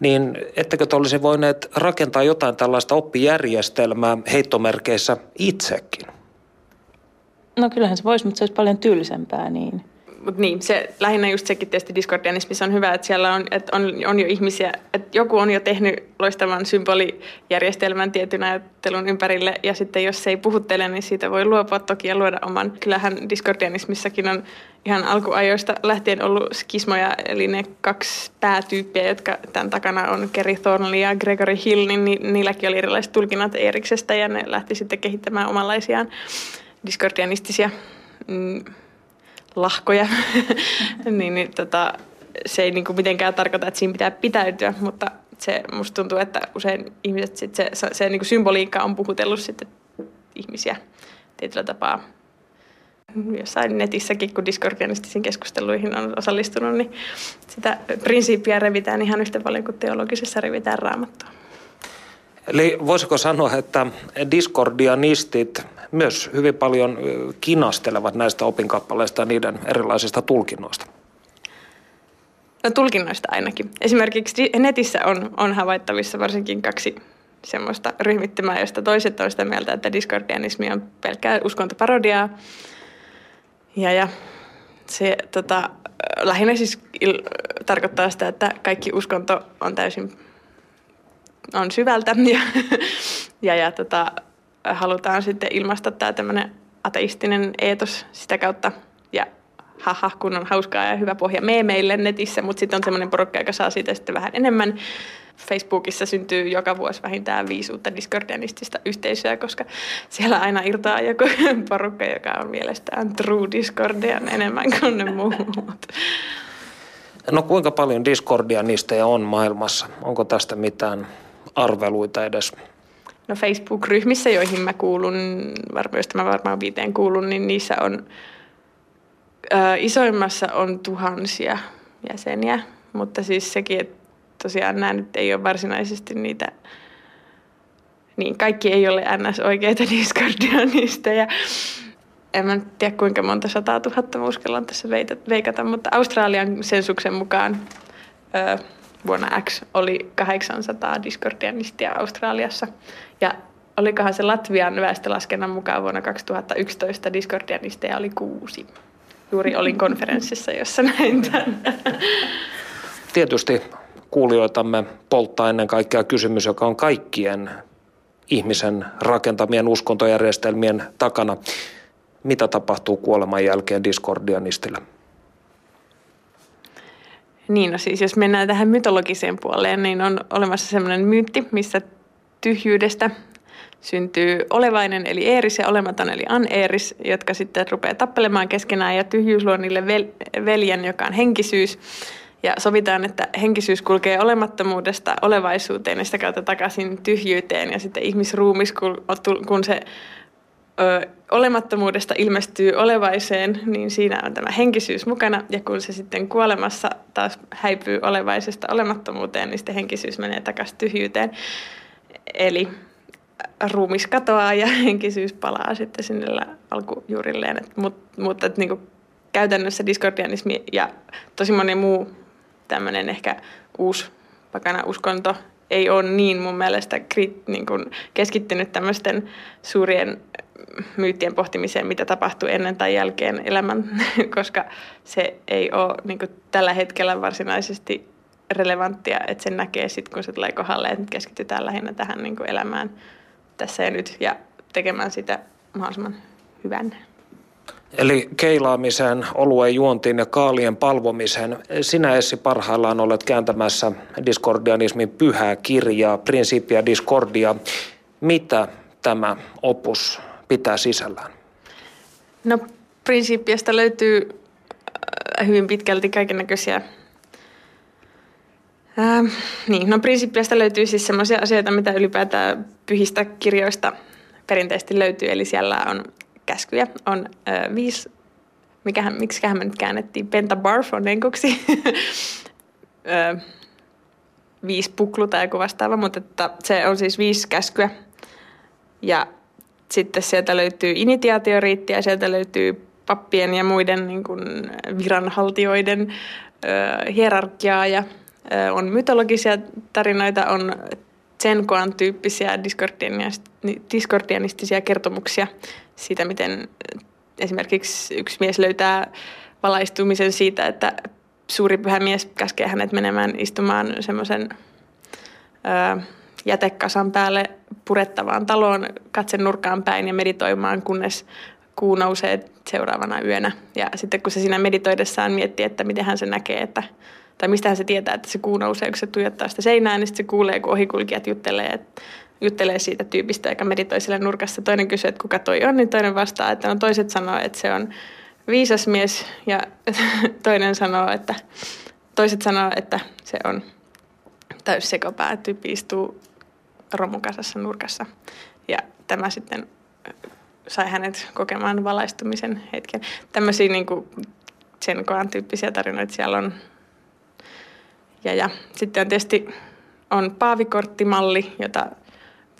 niin ettekö te olisi voineet rakentaa jotain tällaista oppijärjestelmää heittomerkeissä itsekin? No kyllähän se voisi, mutta se olisi paljon tylsempää niin mutta niin, se, lähinnä just sekin tietysti Discordianismissa on hyvä, että siellä on, että on, on jo ihmisiä, että joku on jo tehnyt loistavan symbolijärjestelmän tietyn ajattelun ympärille, ja sitten jos se ei puhuttele, niin siitä voi luopua toki ja luoda oman. Kyllähän Discordianismissakin on ihan alkuajoista lähtien ollut skismoja, eli ne kaksi päätyyppiä, jotka tämän takana on Kerry Thornley ja Gregory Hill, niin ni, niilläkin oli erilaiset tulkinnat Eriksestä, ja ne lähti sitten kehittämään omanlaisiaan diskordianistisia. Mm, lahkoja, niin, niin tota, se ei niin kuin mitenkään tarkoita, että siinä pitää pitäytyä, mutta se musta tuntuu, että usein ihmiset, sit se, se, se niin kuin symboliikka on puhutellut sitten ihmisiä tietyllä tapaa. Jossain netissäkin, kun diskordianistisiin keskusteluihin on osallistunut, niin sitä prinsiippiä revitään ihan yhtä paljon kuin teologisessa revitään raamattua. Eli voisiko sanoa, että diskordianistit myös hyvin paljon kinastelevat näistä opinkappaleista ja niiden erilaisista tulkinnoista? No tulkinnoista ainakin. Esimerkiksi netissä on, on havaittavissa varsinkin kaksi semmoista ryhmittymää, josta toiset on sitä mieltä, että diskordianismi on pelkkää uskontoparodiaa. Ja, ja se tota, lähinnä siis il, tarkoittaa sitä, että kaikki uskonto on täysin on syvältä ja, ja, ja tota, halutaan sitten ilmaista tämä tämmöinen ateistinen eetos sitä kautta ja haha, kun on hauskaa ja hyvä pohja meille netissä, mutta sitten on semmoinen porukka, joka saa siitä sitten vähän enemmän. Facebookissa syntyy joka vuosi vähintään viisi uutta discordianistista yhteisöä, koska siellä aina irtaa joku porukka, joka on mielestään true discordian enemmän kuin ne muut. No kuinka paljon discordianisteja on maailmassa? Onko tästä mitään arveluita edes? No Facebook-ryhmissä, joihin mä kuulun, joista mä varmaan viiteen kuulun, niin niissä on ää, isoimmassa on tuhansia jäseniä, mutta siis sekin, että tosiaan nämä nyt ei ole varsinaisesti niitä, niin kaikki ei ole ns. oikeita Discordianisteja. En mä tiedä kuinka monta sataa tuhatta mä uskallan tässä veikata, mutta Australian sensuksen mukaan ää, vuonna X oli 800 Discordianistia Australiassa. Ja olikohan se Latvian väestölaskennan mukaan vuonna 2011 Discordianisteja oli kuusi. Juuri olin konferenssissa, jossa näin tämän. Tietysti kuulijoitamme polttaa ennen kaikkea kysymys, joka on kaikkien ihmisen rakentamien uskontojärjestelmien takana. mitä tapahtuu kuoleman jälkeen diskordianistille? Niin, no siis jos mennään tähän mytologiseen puoleen, niin on olemassa sellainen myytti, missä tyhjyydestä syntyy olevainen eli Eeris ja olematon eli An-Eeris, jotka sitten rupeaa tappelemaan keskenään ja tyhjyys luo niille vel- veljen, joka on henkisyys. Ja sovitaan, että henkisyys kulkee olemattomuudesta olevaisuuteen ja sitä kautta takaisin tyhjyyteen. Ja sitten ihmisruumis, kun se ö, olemattomuudesta ilmestyy olevaiseen, niin siinä on tämä henkisyys mukana. Ja kun se sitten kuolemassa taas häipyy olevaisesta olemattomuuteen, niin sitten henkisyys menee takaisin tyhjyyteen. Eli ruumis katoaa ja henkisyys palaa sitten sinne alkujuurilleen. Et, mut, mutta et niinku käytännössä diskordianismi ja tosi moni muu tämmöinen ehkä uusi pakana uskonto ei ole niin mun mielestä krit, niin kuin keskittynyt tämmöisten suurien myyttien pohtimiseen, mitä tapahtuu ennen tai jälkeen elämän, koska se ei ole niin kuin tällä hetkellä varsinaisesti relevanttia, että sen näkee sitten, kun se tulee kohdalle, että keskitytään lähinnä tähän niin kuin elämään tässä ja nyt ja tekemään sitä mahdollisimman hyvän. Eli keilaamisen, oluen juontiin ja kaalien palvomisen. Sinä Essi parhaillaan olet kääntämässä diskordianismin pyhää kirjaa, Principia Discordia. Mitä tämä opus pitää sisällään? No Principiasta löytyy äh, hyvin pitkälti kaiken näköisiä Ähm, niin, no Principiasta löytyy siis sellaisia asioita, mitä ylipäätään pyhistä kirjoista perinteisesti löytyy. Eli siellä on käskyjä, on äh, viisi, mikähän, miksiköhän me nyt käännettiin, pentabarf on enkuksi, äh, viisi puklu tai joku vastaava, mutta että se on siis viisi käskyä. Ja sitten sieltä löytyy initiaatioriittiä, sieltä löytyy pappien ja muiden niin kuin viranhaltijoiden äh, hierarkiaa ja on mytologisia tarinoita, on Tsenkoan tyyppisiä diskordianistisia kertomuksia siitä, miten esimerkiksi yksi mies löytää valaistumisen siitä, että suuri pyhä mies käskee hänet menemään istumaan semmoisen jätekasan päälle purettavaan taloon katsen nurkkaan päin ja meditoimaan, kunnes kuu nousee seuraavana yönä. Ja sitten kun se siinä meditoidessaan miettii, että miten hän se näkee, että tai mistähän se tietää, että se kuu nousee, kun se tuijottaa sitä seinää, niin sitten se kuulee, kun ohikulkijat juttelee, juttelee siitä tyypistä, joka meditoi siellä nurkassa. Toinen kysyy, että kuka toi on, niin toinen vastaa, että no toiset sanoo, että se on viisas mies ja toinen sanoo, että toiset sanoo, että se on täys sekopää, tyyppi istuu romukasassa nurkassa. Ja tämä sitten sai hänet kokemaan valaistumisen hetken. Tämmöisiä niin sen koan tyyppisiä tarinoita siellä on ja, ja sitten on tietysti on paavikorttimalli, jota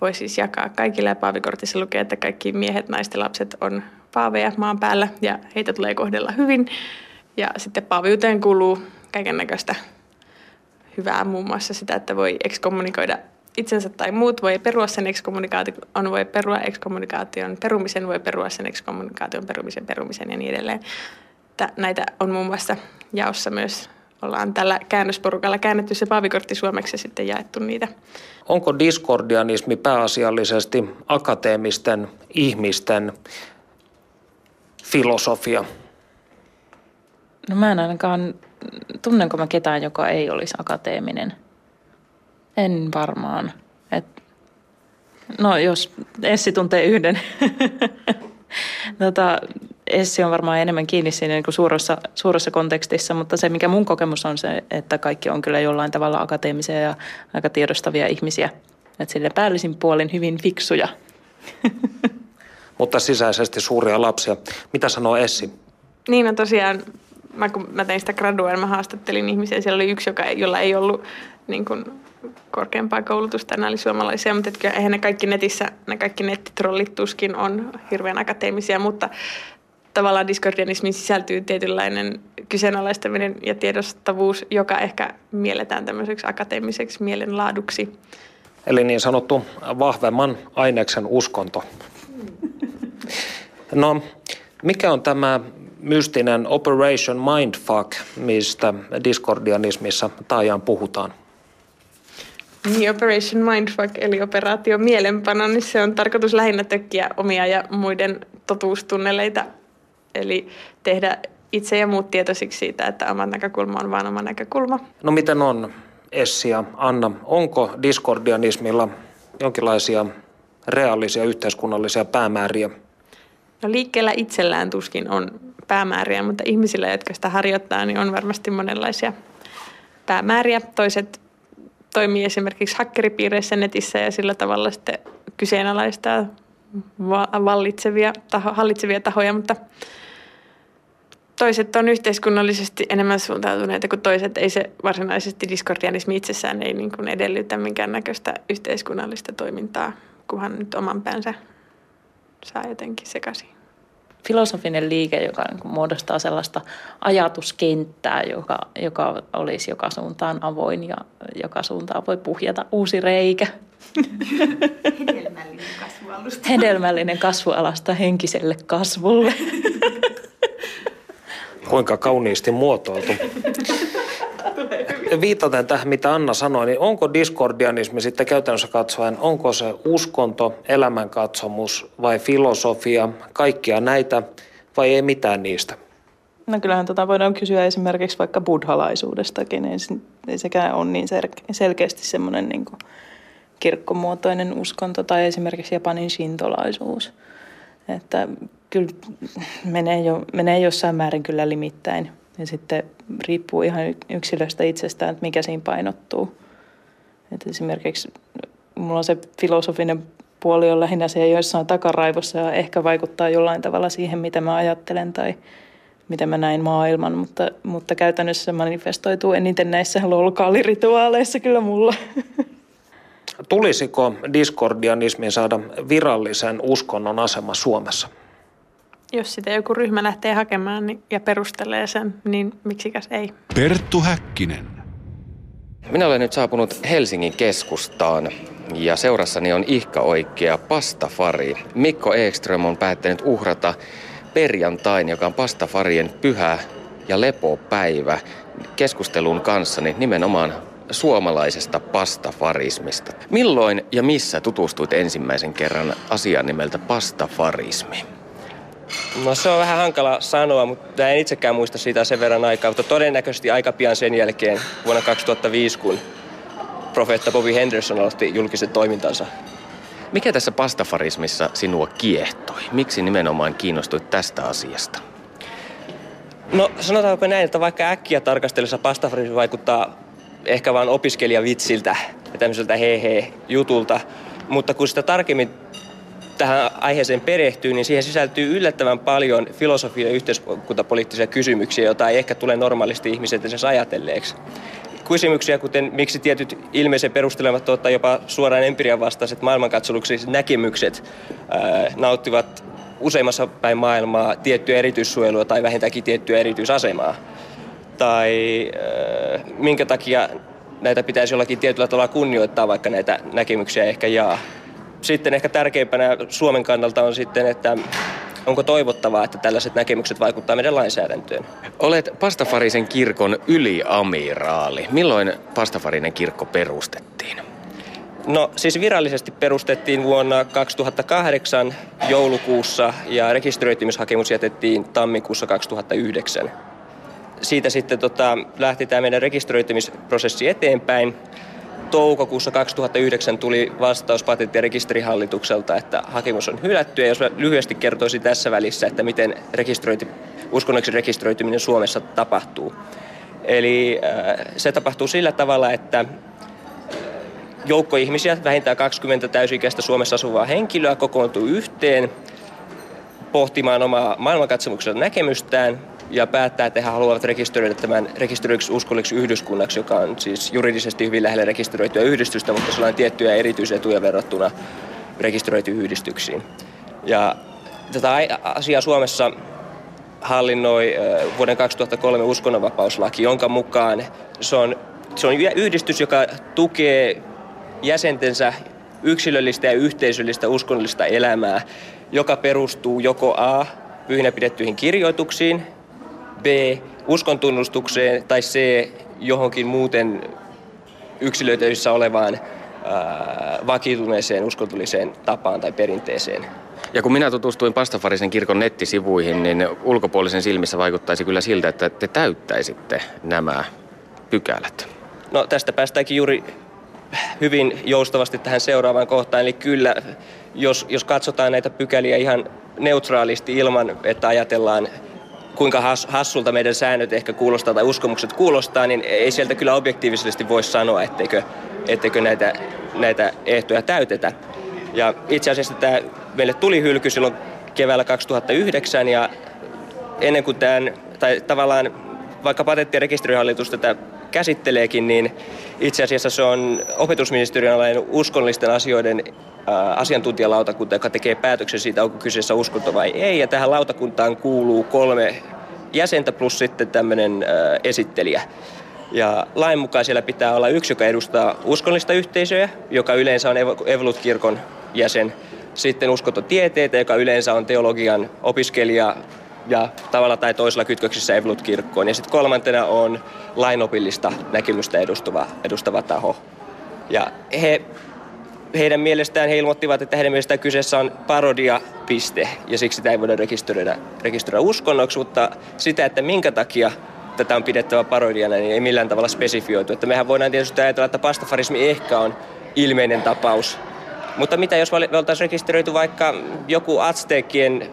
voi siis jakaa kaikille. Ja paavikortissa lukee, että kaikki miehet, naiset ja lapset on paaveja maan päällä ja heitä tulee kohdella hyvin. Ja sitten paaviuteen kuuluu kaiken näköistä hyvää, muun muassa sitä, että voi ekskommunikoida itsensä tai muut, voi perua sen ekskommunikaation, voi perua ekskommunikaation perumisen, voi perua sen ekskommunikaation perumisen perumisen ja niin edelleen. Näitä on muun muassa jaossa myös ollaan tällä käännösporukalla käännetty se paavikortti suomeksi ja sitten jaettu niitä. Onko diskordianismi pääasiallisesti akateemisten ihmisten filosofia? No mä en ainakaan, tunnenko mä ketään, joka ei olisi akateeminen? En varmaan. Et, no jos Essi tuntee yhden. tota, Essi on varmaan enemmän kiinni siinä niin kuin suuressa, suuressa kontekstissa, mutta se mikä mun kokemus on se, että kaikki on kyllä jollain tavalla akateemisia ja aika tiedostavia ihmisiä. Että sille päällisin puolin hyvin fiksuja. mutta sisäisesti suuria lapsia. Mitä sanoo Essi? Niin on tosiaan, mä, kun mä tein sitä gradua, mä haastattelin ihmisiä. Siellä oli yksi, joka, jolla ei ollut niin kuin, korkeampaa koulutusta, nämä oli suomalaisia, mutta että eihän ne kaikki netissä, ne kaikki nettitrollit tuskin on hirveän akateemisia, mutta tavallaan diskordianismiin sisältyy tietynlainen kyseenalaistaminen ja tiedostavuus, joka ehkä mielletään tämmöiseksi akateemiseksi mielenlaaduksi. Eli niin sanottu vahvemman aineksen uskonto. No, mikä on tämä mystinen Operation Mindfuck, mistä diskordianismissa taajan puhutaan? Niin Operation Mindfuck eli operaatio mielenpano, niin se on tarkoitus lähinnä tökkiä omia ja muiden totuustunneleita. Eli tehdä itse ja muut tietoisiksi siitä, että oma näkökulma on vain oma näkökulma. No miten on, Essi ja Anna, onko diskordianismilla jonkinlaisia reaalisia yhteiskunnallisia päämääriä? No liikkeellä itsellään tuskin on päämääriä, mutta ihmisillä, jotka sitä harjoittaa, niin on varmasti monenlaisia päämääriä. Toiset toimii esimerkiksi hakkeripiireissä netissä ja sillä tavalla sitten kyseenalaistaa vallitsevia, taho, hallitsevia tahoja, mutta toiset on yhteiskunnallisesti enemmän suuntautuneita kuin toiset. Ei se varsinaisesti diskordianismi itsessään ei niin kuin edellytä minkäännäköistä yhteiskunnallista toimintaa, kunhan nyt oman päänsä saa jotenkin sekaisin filosofinen liike, joka niin muodostaa sellaista ajatuskenttää, joka, joka olisi joka suuntaan avoin ja joka suuntaan voi puhjata uusi reikä. Hedelmällinen kasvualusta. Hedelmällinen kasvualasta henkiselle kasvulle. Kuinka kauniisti muotoiltu. Viitaten tähän, mitä Anna sanoi, niin onko diskordianismi sitten käytännössä katsoen, onko se uskonto, elämänkatsomus vai filosofia, kaikkia näitä vai ei mitään niistä? No kyllähän tota voidaan kysyä esimerkiksi vaikka buddhalaisuudestakin, ei, ei sekään ole niin selkeästi semmoinen niin kirkkomuotoinen uskonto tai esimerkiksi Japanin shintolaisuus. Että kyllä menee, jo, menee jossain määrin kyllä limittäin. Ja sitten riippuu ihan yksilöstä itsestään, että mikä siinä painottuu. Et esimerkiksi mulla on se filosofinen puoli on lähinnä se joissain takaraivossa ja ehkä vaikuttaa jollain tavalla siihen, mitä mä ajattelen tai miten mä näin maailman, mutta, mutta käytännössä se manifestoituu eniten näissä lolkaalirituaaleissa kyllä mulla. Tulisiko diskordianismin saada virallisen uskonnon asema Suomessa? Jos sitä joku ryhmä lähtee hakemaan niin, ja perustelee sen, niin miksikäs ei. Perttu Häkkinen. Minä olen nyt saapunut Helsingin keskustaan ja seurassani on ihka oikea pastafari. Mikko Ekström on päättänyt uhrata perjantain, joka on pastafarien pyhä ja lepopäivä, keskustelun kanssani nimenomaan suomalaisesta pastafarismista. Milloin ja missä tutustuit ensimmäisen kerran asian nimeltä pastafarismi? No se on vähän hankala sanoa, mutta en itsekään muista siitä sen verran aikaa, mutta todennäköisesti aika pian sen jälkeen vuonna 2005, kun profeetta Bobby Henderson aloitti julkisen toimintansa. Mikä tässä pastafarismissa sinua kiehtoi? Miksi nimenomaan kiinnostuit tästä asiasta? No sanotaanko näin, että vaikka äkkiä tarkastellessa pastafarismi vaikuttaa ehkä vain opiskelijavitsiltä ja tämmöiseltä he jutulta, mutta kun sitä tarkemmin tähän aiheeseen perehtyy, niin siihen sisältyy yllättävän paljon filosofia- ja yhteiskuntapoliittisia kysymyksiä, joita ei ehkä tule normaalisti ihmiset edes ajatelleeksi. Kysymyksiä, kuten miksi tietyt ilmeisen perustelemat tai jopa suoraan empirian vastaiset maailmankatsomukselliset näkemykset ää, nauttivat useimmassa päin maailmaa tiettyä erityissuojelua tai vähintäänkin tiettyä erityisasemaa. Tai ää, minkä takia näitä pitäisi jollakin tietyllä tavalla kunnioittaa, vaikka näitä näkemyksiä ehkä jaa. Sitten ehkä tärkeimpänä Suomen kannalta on sitten, että onko toivottavaa, että tällaiset näkemykset vaikuttaa meidän lainsäädäntöön. Olet Pastafarisen kirkon yliamiraali. Milloin Pastafarinen kirkko perustettiin? No siis virallisesti perustettiin vuonna 2008 joulukuussa ja rekisteröitymishakemus jätettiin tammikuussa 2009. Siitä sitten tota, lähti tämä meidän rekisteröitymisprosessi eteenpäin toukokuussa 2009 tuli vastaus patentti- ja rekisterihallitukselta, että hakemus on hylätty. Ja jos mä lyhyesti kertoisin tässä välissä, että miten rekisteröity, uskonnoksi rekisteröityminen Suomessa tapahtuu. Eli äh, se tapahtuu sillä tavalla, että joukko ihmisiä, vähintään 20 täysikäistä Suomessa asuvaa henkilöä kokoontuu yhteen pohtimaan omaa maailmankatsomuksen näkemystään ja päättää, että he haluavat rekisteröidä tämän rekisteröidyksi uskolliseksi yhdyskunnaksi, joka on siis juridisesti hyvin lähellä rekisteröityä yhdistystä, mutta sillä on tiettyjä erityisetuja verrattuna rekisteröityihin yhdistyksiin. Ja tätä asiaa Suomessa hallinnoi vuoden 2003 uskonnonvapauslaki, jonka mukaan se on, se on yhdistys, joka tukee jäsentensä yksilöllistä ja yhteisöllistä uskonnollista elämää, joka perustuu joko A, pyhinä pidettyihin kirjoituksiin, B. Uskontunnustukseen tai C. johonkin muuten yksilöityssä olevaan ää, vakituneeseen uskontolliseen tapaan tai perinteeseen. Ja kun minä tutustuin Pastafarisen kirkon nettisivuihin, niin ulkopuolisen silmissä vaikuttaisi kyllä siltä, että te täyttäisitte nämä pykälät. No tästä päästäänkin juuri hyvin joustavasti tähän seuraavaan kohtaan. Eli kyllä, jos, jos katsotaan näitä pykäliä ihan neutraalisti ilman, että ajatellaan kuinka has, hassulta meidän säännöt ehkä kuulostaa tai uskomukset kuulostaa, niin ei sieltä kyllä objektiivisesti voi sanoa, etteikö, etteikö näitä, näitä ehtoja täytetä. Ja itse asiassa tämä meille tuli hylky silloin keväällä 2009 ja ennen kuin tämän, tai tavallaan vaikka patentti- ja rekisterihallitus tätä käsitteleekin, niin itse asiassa se on opetusministeriön alainen uskonnollisten asioiden asiantuntijalautakunta, joka tekee päätöksen siitä, onko kyseessä uskonto vai ei. Ja tähän lautakuntaan kuuluu kolme jäsentä plus sitten tämmöinen esittelijä. Ja lain mukaan siellä pitää olla yksi, joka edustaa uskonnollista yhteisöä, joka yleensä on Evolut-kirkon jäsen. Sitten uskontotieteitä, joka yleensä on teologian opiskelija ja tavalla tai toisella kytköksissä Evolut-kirkkoon. Ja sitten kolmantena on lainopillista näkemystä edustava, edustava taho. Ja he heidän mielestään he ilmoittivat, että heidän mielestään kyseessä on parodia piste ja siksi sitä ei voida rekisteröidä, rekisteröidä uskonnoksi, mutta sitä, että minkä takia tätä on pidettävä parodiana, niin ei millään tavalla spesifioitu. Että mehän voidaan tietysti ajatella, että pastafarismi ehkä on ilmeinen tapaus. Mutta mitä jos me oltaisiin rekisteröity vaikka joku aztekien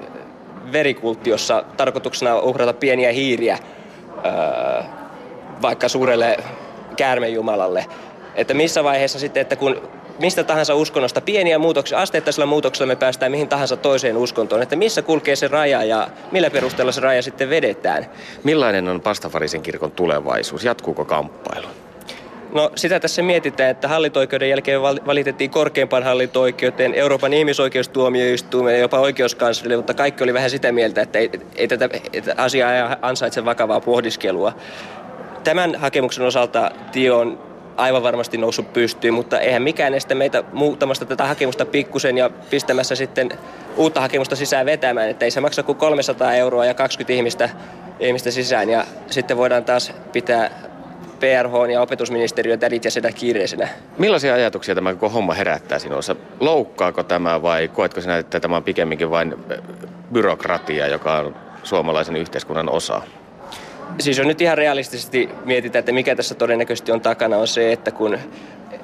verikultti, jossa tarkoituksena on uhrata pieniä hiiriä öö, vaikka suurelle käärmejumalalle. Että missä vaiheessa sitten, että kun mistä tahansa uskonnosta pieniä muutoksia, asteittaisella muutoksella me päästään mihin tahansa toiseen uskontoon, että missä kulkee se raja ja millä perusteella se raja sitten vedetään. Millainen on Pastafarisen kirkon tulevaisuus? Jatkuuko kamppailu? No sitä tässä mietitään, että hallinto-oikeuden jälkeen valitettiin korkeimpaan hallinto-oikeuteen, Euroopan ihmisoikeustuomioistuimeen ja jopa oikeuskanslerille, mutta kaikki oli vähän sitä mieltä, että ei, ei tätä että asiaa ansaitse vakavaa pohdiskelua. Tämän hakemuksen osalta tie on aivan varmasti noussut pystyyn, mutta eihän mikään estä meitä muuttamasta tätä hakemusta pikkusen ja pistämässä sitten uutta hakemusta sisään vetämään, että ei se maksa kuin 300 euroa ja 20 ihmistä, ihmistä sisään ja sitten voidaan taas pitää PRH ja opetusministeriön tädit ja sitä kiireisenä. Millaisia ajatuksia tämä koko homma herättää sinussa? Loukkaako tämä vai koetko sinä, että tämä on pikemminkin vain byrokratia, joka on suomalaisen yhteiskunnan osa? Siis jos nyt ihan realistisesti mietitään, että mikä tässä todennäköisesti on takana, on se, että kun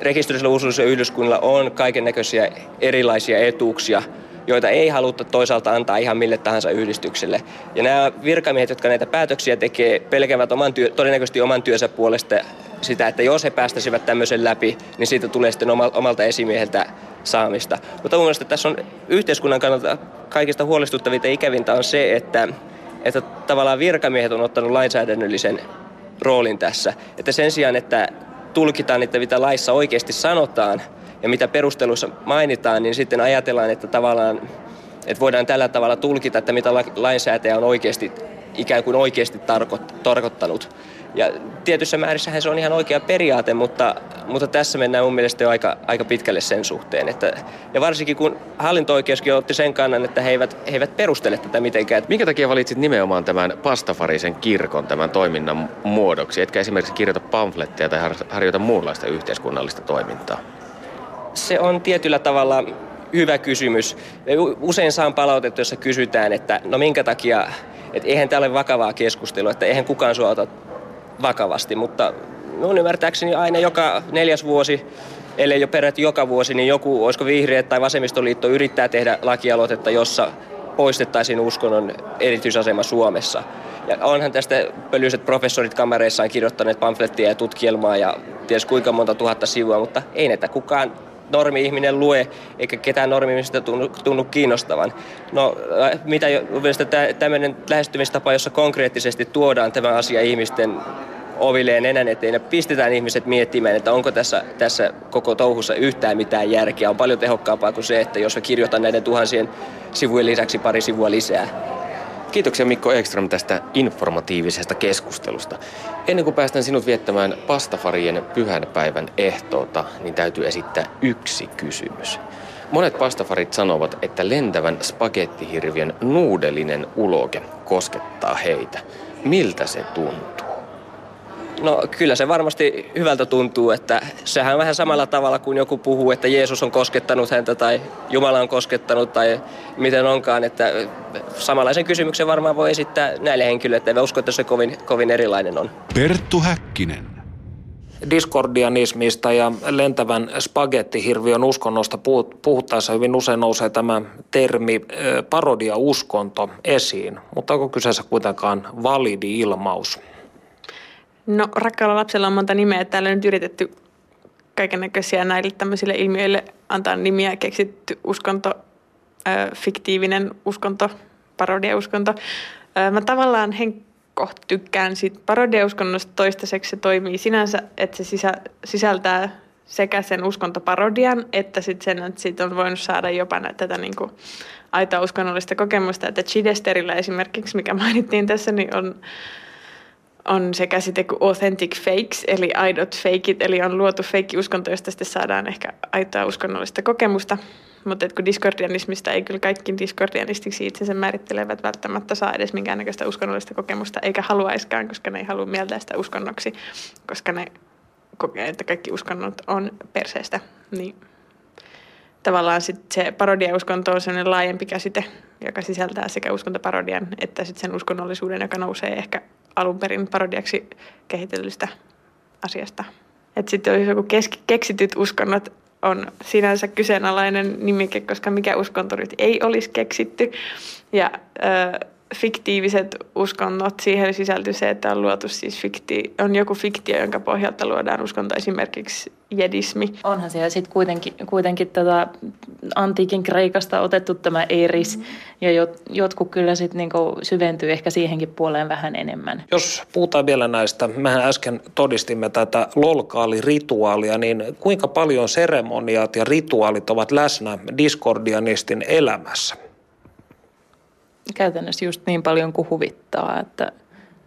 rekisteröisillä usullisilla yhdyskunnilla on kaiken näköisiä erilaisia etuuksia, joita ei haluta toisaalta antaa ihan mille tahansa yhdistykselle. Ja nämä virkamiehet, jotka näitä päätöksiä tekee, pelkäävät oman työ, todennäköisesti oman työnsä puolesta sitä, että jos he päästäisivät tämmöisen läpi, niin siitä tulee sitten omalta esimieheltä saamista. Mutta mun mielestä tässä on yhteiskunnan kannalta kaikista huolestuttavinta ikävintä on se, että että tavallaan virkamiehet on ottanut lainsäädännöllisen roolin tässä. Että sen sijaan, että tulkitaan, että mitä laissa oikeasti sanotaan ja mitä perusteluissa mainitaan, niin sitten ajatellaan, että tavallaan että voidaan tällä tavalla tulkita, että mitä lainsäätäjä on oikeasti, ikään kuin oikeasti tarkoittanut. Ja tietyssä määrissähän se on ihan oikea periaate, mutta, mutta tässä mennään mun mielestä jo aika, aika pitkälle sen suhteen. Että, ja varsinkin kun hallinto-oikeuskin otti sen kannan, että he eivät, he eivät perustele tätä mitenkään. Minkä takia valitsit nimenomaan tämän pastafarisen kirkon tämän toiminnan muodoksi, etkä esimerkiksi kirjoita pamfletteja tai harjoita muunlaista yhteiskunnallista toimintaa? Se on tietyllä tavalla hyvä kysymys. Usein saan palautetta, jossa kysytään, että no minkä takia, että eihän tämä ole vakavaa keskustelua, että eihän kukaan sua ota vakavasti, mutta minun ymmärtääkseni aina joka neljäs vuosi, ellei jo peräti joka vuosi, niin joku, olisiko vihreät tai vasemmistoliitto yrittää tehdä lakialoitetta, jossa poistettaisiin uskonnon erityisasema Suomessa. Ja onhan tästä pölyiset professorit kamereissaan kirjoittaneet pamflettia ja tutkielmaa ja ties kuinka monta tuhatta sivua, mutta ei näitä kukaan normi-ihminen lue, eikä ketään normi tunnu, tunnu kiinnostavan. No, äh, mitä mielestäni tämmöinen lähestymistapa, jossa konkreettisesti tuodaan tämä asia ihmisten ovilleen enän eteen ja pistetään ihmiset miettimään, että onko tässä, tässä koko touhussa yhtään mitään järkeä. On paljon tehokkaampaa kuin se, että jos kirjoitan näiden tuhansien sivujen lisäksi pari sivua lisää. Kiitoksia Mikko Ekström tästä informatiivisesta keskustelusta. Ennen kuin päästään sinut viettämään pastafarien pyhänpäivän ehtoota, niin täytyy esittää yksi kysymys. Monet pastafarit sanovat, että lentävän spagettihirviön nuudelinen uloke koskettaa heitä. Miltä se tuntuu? No kyllä se varmasti hyvältä tuntuu, että sehän on vähän samalla tavalla kuin joku puhuu, että Jeesus on koskettanut häntä tai Jumala on koskettanut tai miten onkaan, että samanlaisen kysymyksen varmaan voi esittää näille henkilöille, että usko, että se kovin, kovin erilainen on. Perttu Häkkinen. Diskordianismista ja lentävän spagettihirviön uskonnosta puhuttaessa hyvin usein nousee tämä termi parodia-uskonto esiin, mutta onko kyseessä kuitenkaan validi ilmaus? No rakkaalla lapsella on monta nimeä. Täällä on nyt yritetty kaiken näköisiä näille tämmöisille ilmiöille antaa nimiä. Keksitty uskonto, fiktiivinen uskonto, parodiauskonto. Mä tavallaan henkko tykkään siitä parodiauskonnosta toistaiseksi. Se toimii sinänsä, että se sisä, sisältää sekä sen uskontoparodian, että sitten sen, että siitä on voinut saada jopa tätä niin kuin aitoa uskonnollista kokemusta. Että Chidesterillä esimerkiksi, mikä mainittiin tässä, niin on on se käsite kuin authentic fakes, eli aidot fakeit, eli on luotu feikki-uskonto, josta sitten saadaan ehkä aitoa uskonnollista kokemusta. Mutta kun diskordianismista ei kyllä kaikki diskordianistiksi itsensä määrittelevät välttämättä saa edes minkäännäköistä uskonnollista kokemusta, eikä haluaiskaan, koska ne ei halua mieltää sitä uskonnoksi, koska ne kokee, että kaikki uskonnot on perseestä. Niin tavallaan sit se parodiauskonto on sellainen laajempi käsite, joka sisältää sekä uskontoparodian että sit sen uskonnollisuuden, joka nousee ehkä alun perin parodiaksi kehitellystä asiasta. Että sitten olisi joku keski, keksityt uskonnot on sinänsä kyseenalainen nimike, koska mikä uskonto nyt ei olisi keksitty. Ja fiktiiviset uskonnot, siihen sisältyy se, että on luotu siis fikti, on joku fiktio, jonka pohjalta luodaan uskonto, esimerkiksi jedismi. Onhan siellä sitten kuitenkin, kuitenkin tätä antiikin Kreikasta otettu tämä Eris, mm-hmm. ja jot, jotkut kyllä sitten niinku syventyy ehkä siihenkin puoleen vähän enemmän. Jos puhutaan vielä näistä, mehän äsken todistimme tätä lolkaalirituaalia, niin kuinka paljon seremoniat ja rituaalit ovat läsnä diskordianistin elämässä? Käytännössä just niin paljon kuin huvittaa, että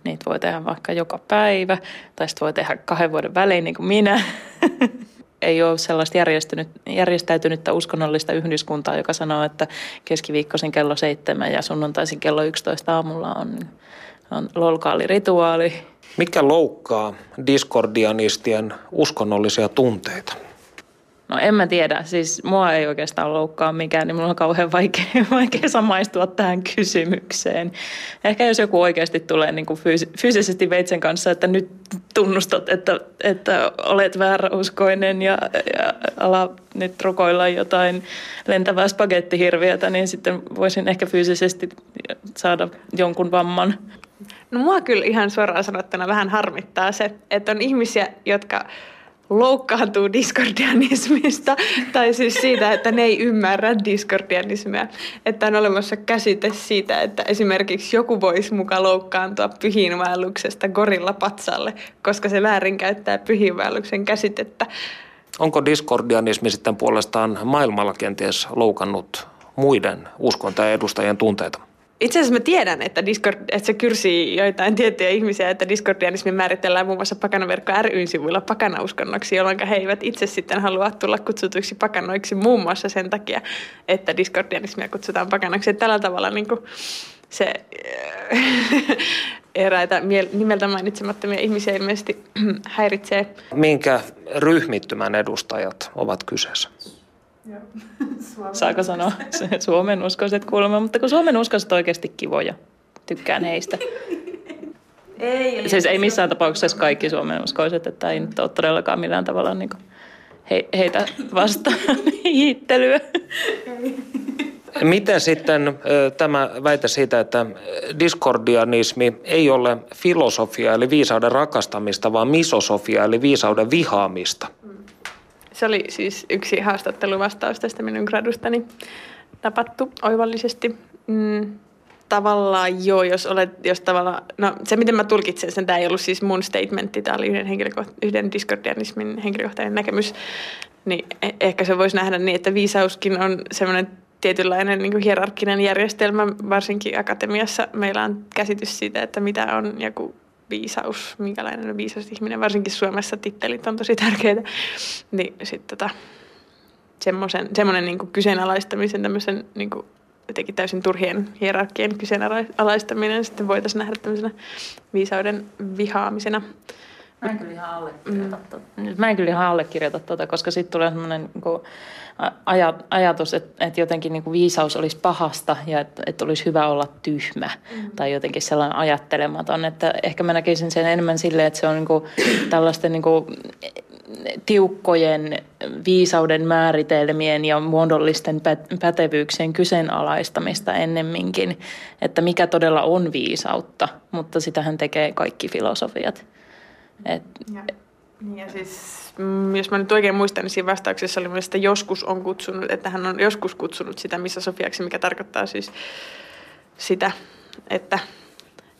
niitä voi tehdä vaikka joka päivä, tai sitten voi tehdä kahden vuoden välein niin kuin minä. Ei ole sellaista järjestäytynyttä uskonnollista yhdyskuntaa, joka sanoo, että keskiviikkoisin kello seitsemän ja sunnuntaisin kello 11 aamulla on, on lolkaali-rituaali. Mikä loukkaa diskordianistien uskonnollisia tunteita? No en mä tiedä, siis mua ei oikeastaan loukkaa mikään, niin mulla on kauhean vaikea, vaikea samaistua tähän kysymykseen. Ehkä jos joku oikeasti tulee niin kuin fyys- fyysisesti veitsen kanssa, että nyt tunnustat, että, että olet vääräuskoinen ja, ja ala nyt rukoilla jotain lentävää spagettihirviötä, niin sitten voisin ehkä fyysisesti saada jonkun vamman. No mua kyllä ihan suoraan sanottuna vähän harmittaa se, että on ihmisiä, jotka loukkaantuu diskordianismista, tai siis siitä, että ne ei ymmärrä diskordianismia. Että on olemassa käsite siitä, että esimerkiksi joku voisi muka loukkaantua pyhiinvaelluksesta gorillapatsalle, koska se väärinkäyttää pyhiinvaelluksen käsitettä. Onko diskordianismi sitten puolestaan maailmalla kenties loukannut muiden uskontojen edustajien tunteita? Itse asiassa mä tiedän, että, Discord, että se kyrsii joitain tiettyjä ihmisiä, että diskordianismi määritellään muun muassa pakanaverkko ryn sivuilla pakanauskonnoksi, jolloin he eivät itse sitten halua tulla kutsutuiksi pakanoiksi muun muassa sen takia, että diskordianismia kutsutaan pakanaksi. Että tällä tavalla niin kuin se eräitä nimeltä mainitsemattomia ihmisiä ilmeisesti häiritsee. Minkä ryhmittymän edustajat ovat kyseessä? Saako sanoa Suomen uskoiset kuulemma, mutta kun Suomen uskoiset oikeasti kivoja. Tykkään heistä. Ei, siis ei missään tapauksessa kaikki Suomen uskoiset, että ei nyt ole todellakaan millään tavalla niin kuin he, heitä vastaan hiittelyä. Miten sitten tämä väite siitä, että diskordianismi ei ole filosofia eli viisauden rakastamista, vaan misosofia eli viisauden vihaamista? Se oli siis yksi haastatteluvastaus tästä minun gradustani tapattu oivallisesti. Mm, tavallaan joo, jos olet, jos tavallaan, no se miten mä tulkitsen sen, tämä ei ollut siis mun statementti, tämä oli yhden, henkilökoht- yhden diskordianismin henkilökohtainen näkemys, niin e- ehkä se voisi nähdä niin, että viisauskin on semmoinen tietynlainen niin hierarkkinen järjestelmä, varsinkin akatemiassa meillä on käsitys siitä, että mitä on joku viisaus, minkälainen on viisas ihminen, varsinkin Suomessa tittelit on tosi tärkeitä, niin sitten tota, semmoisen, semmoinen niin kyseenalaistamisen, tämmöisen niin kuin jotenkin täysin turhien hierarkien kyseenalaistaminen sitten voitaisiin nähdä tämmöisenä viisauden vihaamisena. Mä en kyllä ihan allekirjoita, mm. mä en kyllä ihan allekirjoita tuota, koska sitten tulee sellainen niin ajatus, että, että jotenkin niin kuin viisaus olisi pahasta ja että, että olisi hyvä olla tyhmä mm. tai jotenkin sellainen ajattelematon. Että ehkä mä näkisin sen enemmän silleen, että se on niin kuin tällaisten niin kuin tiukkojen viisauden määritelmien ja muodollisten pätevyyksien kyseenalaistamista ennemminkin, että mikä todella on viisautta, mutta sitähän tekee kaikki filosofiat. Et, ja siis, mm, jos mä nyt oikein muistan, niin siinä vastauksessa oli myös, että joskus on kutsunut, että hän on joskus kutsunut sitä missä Sofiaksi, mikä tarkoittaa siis sitä, että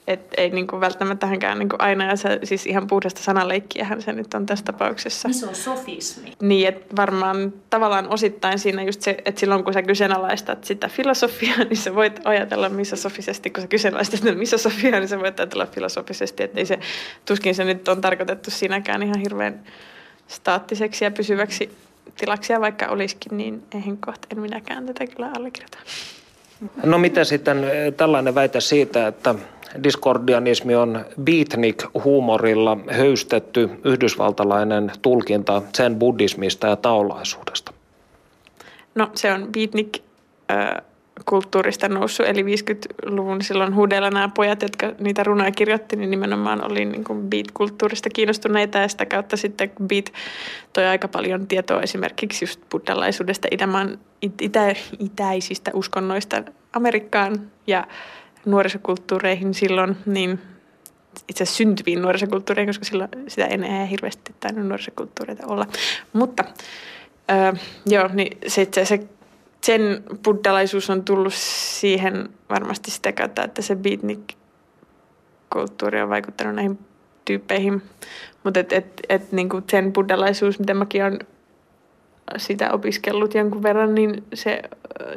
et ei niinku välttämättä hänkään niinku aina, ja se, siis ihan puhdasta sanaleikkiähän se nyt on tässä tapauksessa. Se on sofismi. Niin, että varmaan tavallaan osittain siinä just se, että silloin kun sä kyseenalaistat sitä filosofiaa, niin sä voit ajatella missä sofisesti, kun sä kyseenalaistat missä sofiaa, niin sä voit ajatella filosofisesti, että ei se, tuskin se nyt on tarkoitettu siinäkään ihan hirveän staattiseksi ja pysyväksi tilaksi, ja vaikka olisikin, niin eihän kohta en minäkään tätä kyllä allekirjoita. No miten sitten eh, tällainen väite siitä, että diskordianismi on beatnik-huumorilla höystetty yhdysvaltalainen tulkinta sen buddhismista ja taolaisuudesta? No se on beatnik kulttuurista noussut, eli 50-luvun silloin huudella nämä pojat, jotka niitä runoja kirjoitti, niin nimenomaan oli niin kuin beat-kulttuurista kiinnostuneita ja sitä kautta sitten beat toi aika paljon tietoa esimerkiksi just buddhalaisuudesta, itämaan, itä, itäisistä uskonnoista Amerikkaan ja nuorisokulttuureihin silloin, niin itse asiassa syntyviin nuorisokulttuureihin, koska silloin sitä ei enää hirveästi tainnut nuorisokulttuureita olla. Mutta öö, joo, niin se, se, se, sen buddhalaisuus on tullut siihen varmasti sitä kautta, että se beatnik-kulttuuri on vaikuttanut näihin tyyppeihin. Mutta et, et, et, niin sen buddhalaisuus, mitä mäkin olen sitä opiskellut jonkun verran, niin se,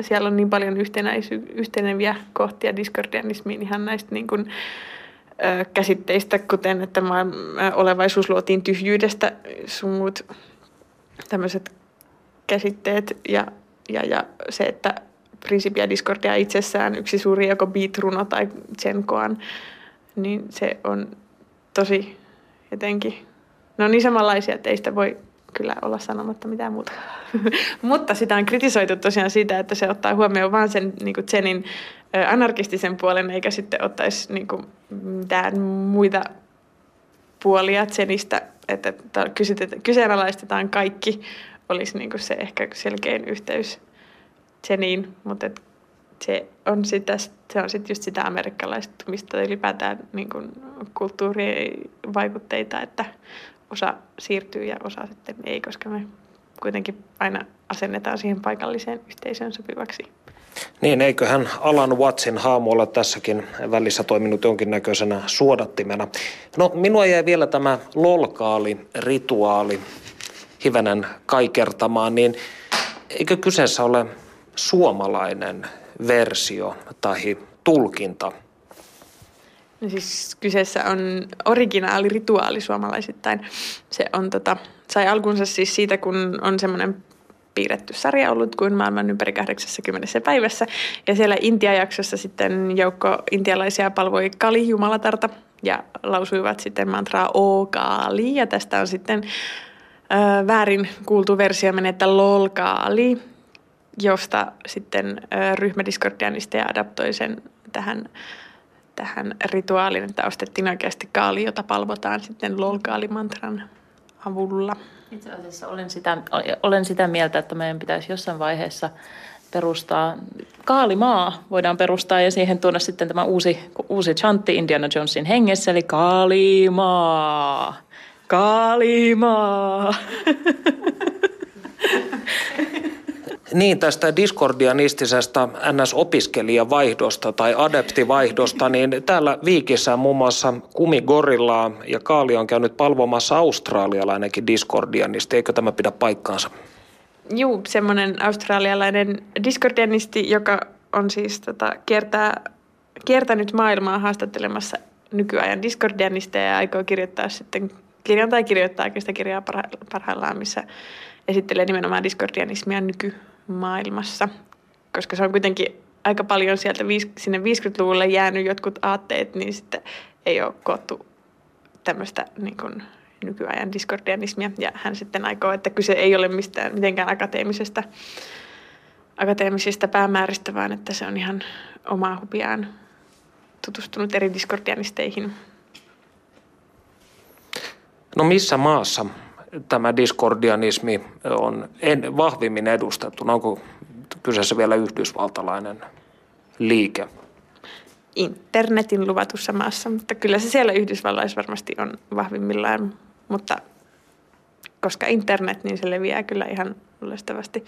siellä on niin paljon yhtenäisy, yhteneviä kohtia diskordianismiin ihan näistä niin kuin, ö, käsitteistä, kuten että maailma, olevaisuus luotiin tyhjyydestä, sun muut tämmöiset käsitteet ja, ja, ja se, että Principia Discordia itsessään yksi suuri joko beat-runo tai Zenkoan, niin se on tosi jotenkin, ne on niin samanlaisia, että ei sitä voi kyllä olla sanomatta mitään muuta. Mutta sitä on kritisoitu tosiaan siitä, että se ottaa huomioon vain sen niin kuin Zenin anarkistisen puolen, eikä sitten ottaisi niin kuin, mitään muita puolia Zenistä, että kyseenalaistetaan kaikki, olisi niin kuin se ehkä selkein yhteys Zeniin, mutta se on sitä, se on sitten just sitä amerikkalaistumista ylipäätään niin kulttuurivaikutteita, että osa siirtyy ja osa sitten ei, koska me kuitenkin aina asennetaan siihen paikalliseen yhteisöön sopivaksi. Niin, eiköhän Alan Wattsin haamu olla tässäkin välissä toiminut jonkinnäköisenä suodattimena. No, minua jäi vielä tämä lolkaali, rituaali, hivenen kaikertamaan, niin eikö kyseessä ole suomalainen versio tai tulkinta Siis kyseessä on originaali rituaali suomalaisittain. Se on tota, sai alkunsa siis siitä, kun on semmoinen piirretty sarja ollut kuin maailman ympäri 80 päivässä. Ja siellä Intia-jaksossa sitten joukko intialaisia palvoi Kali Jumalatarta ja lausuivat sitten mantraa O Kali. Ja tästä on sitten ö, väärin kuultu versio menettä Lol Kali, josta sitten ö, ryhmä Discordianista adaptoi sen tähän tähän rituaaliin, että ostettiin oikeasti kaali, jota palvotaan sitten lolkaalimantran avulla. Itse asiassa olen sitä, olen sitä mieltä, että meidän pitäisi jossain vaiheessa perustaa, Kaalimaa voidaan perustaa ja siihen tuoda sitten tämä uusi, uusi chantti Indiana Jonesin hengessä, eli Kaalimaa, Kaalimaa. Niin, tästä diskordianistisesta NS-opiskelijavaihdosta tai adeptivaihdosta, niin täällä Viikissä muun muassa Kumigorillaa ja Kaali on käynyt palvomassa australialainenkin diskordianisti. Eikö tämä pidä paikkaansa? Juu, semmoinen australialainen diskordianisti, joka on siis tota, kiertää, kiertänyt maailmaa haastattelemassa nykyajan diskordianisteja ja aikoo kirjoittaa sitten kirjan tai kirjoittaa sitä kirjaa parhaillaan, missä esittelee nimenomaan diskordianismia nyky maailmassa, koska se on kuitenkin aika paljon sieltä sinne 50-luvulle jäänyt jotkut aatteet, niin sitten ei ole koottu tämmöistä niin kuin nykyajan diskordianismia. Ja hän sitten aikoo, että kyse ei ole mistään mitenkään akateemisesta, akateemisista päämääristä, vaan että se on ihan omaa hupiaan tutustunut eri diskordianisteihin. No missä maassa tämä diskordianismi on en, vahvimmin edustettu? Onko kyseessä vielä yhdysvaltalainen liike? Internetin luvatussa maassa, mutta kyllä se siellä Yhdysvalloissa varmasti on vahvimmillaan. Mutta koska internet, niin se leviää kyllä ihan loistavasti.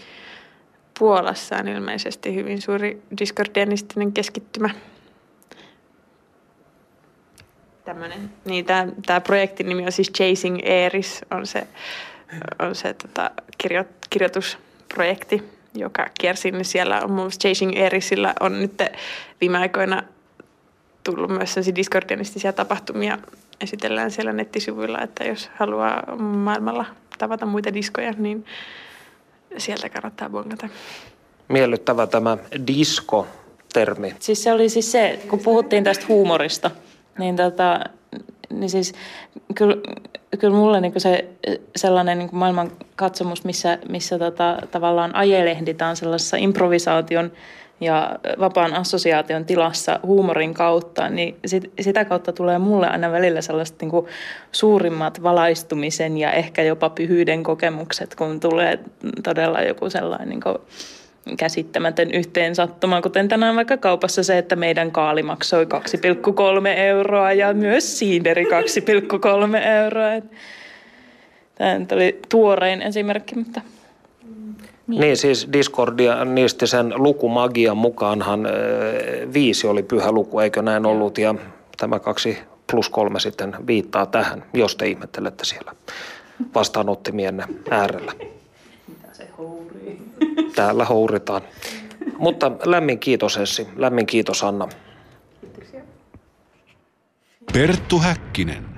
Puolassa on ilmeisesti hyvin suuri diskordianistinen keskittymä. Tämmönen. Niin, tämä projektin nimi on siis Chasing Eris, on se, on se tota, kirjo, kirjoitusprojekti, joka kiersi, niin siellä on muun Chasing Erisillä on nyt viime aikoina tullut myös sellaisia diskordianistisia tapahtumia. Esitellään siellä nettisivuilla, että jos haluaa maailmalla tavata muita diskoja, niin sieltä kannattaa bongata. Miellyttävä tämä disko-termi. Siis se oli siis se, kun puhuttiin tästä huumorista, niin, tota, niin siis kyllä, kyllä mulle niin se sellainen niin maailman katsomus, missä, missä tota, tavallaan ajelehditaan sellaisessa improvisaation ja vapaan assosiaation tilassa huumorin kautta, niin sit, sitä kautta tulee mulle aina välillä sellaiset niin kuin suurimmat valaistumisen ja ehkä jopa pyhyyden kokemukset, kun tulee todella joku sellainen niin kuin käsittämätön yhteensattuma, kuten tänään vaikka kaupassa se, että meidän kaali maksoi 2,3 euroa ja myös siideri 2,3 euroa. Tämä oli tuorein esimerkki, mutta niin. niin siis Discordianistisen lukumagian mukaanhan viisi oli pyhä luku, eikö näin ollut? Ja tämä kaksi plus kolme sitten viittaa tähän, jos te ihmettelette siellä vastaanottimienne äärellä. Mitä se hourii? Täällä houritaan. Mutta lämmin kiitos Essi, lämmin kiitos Anna. Perttu Häkkinen.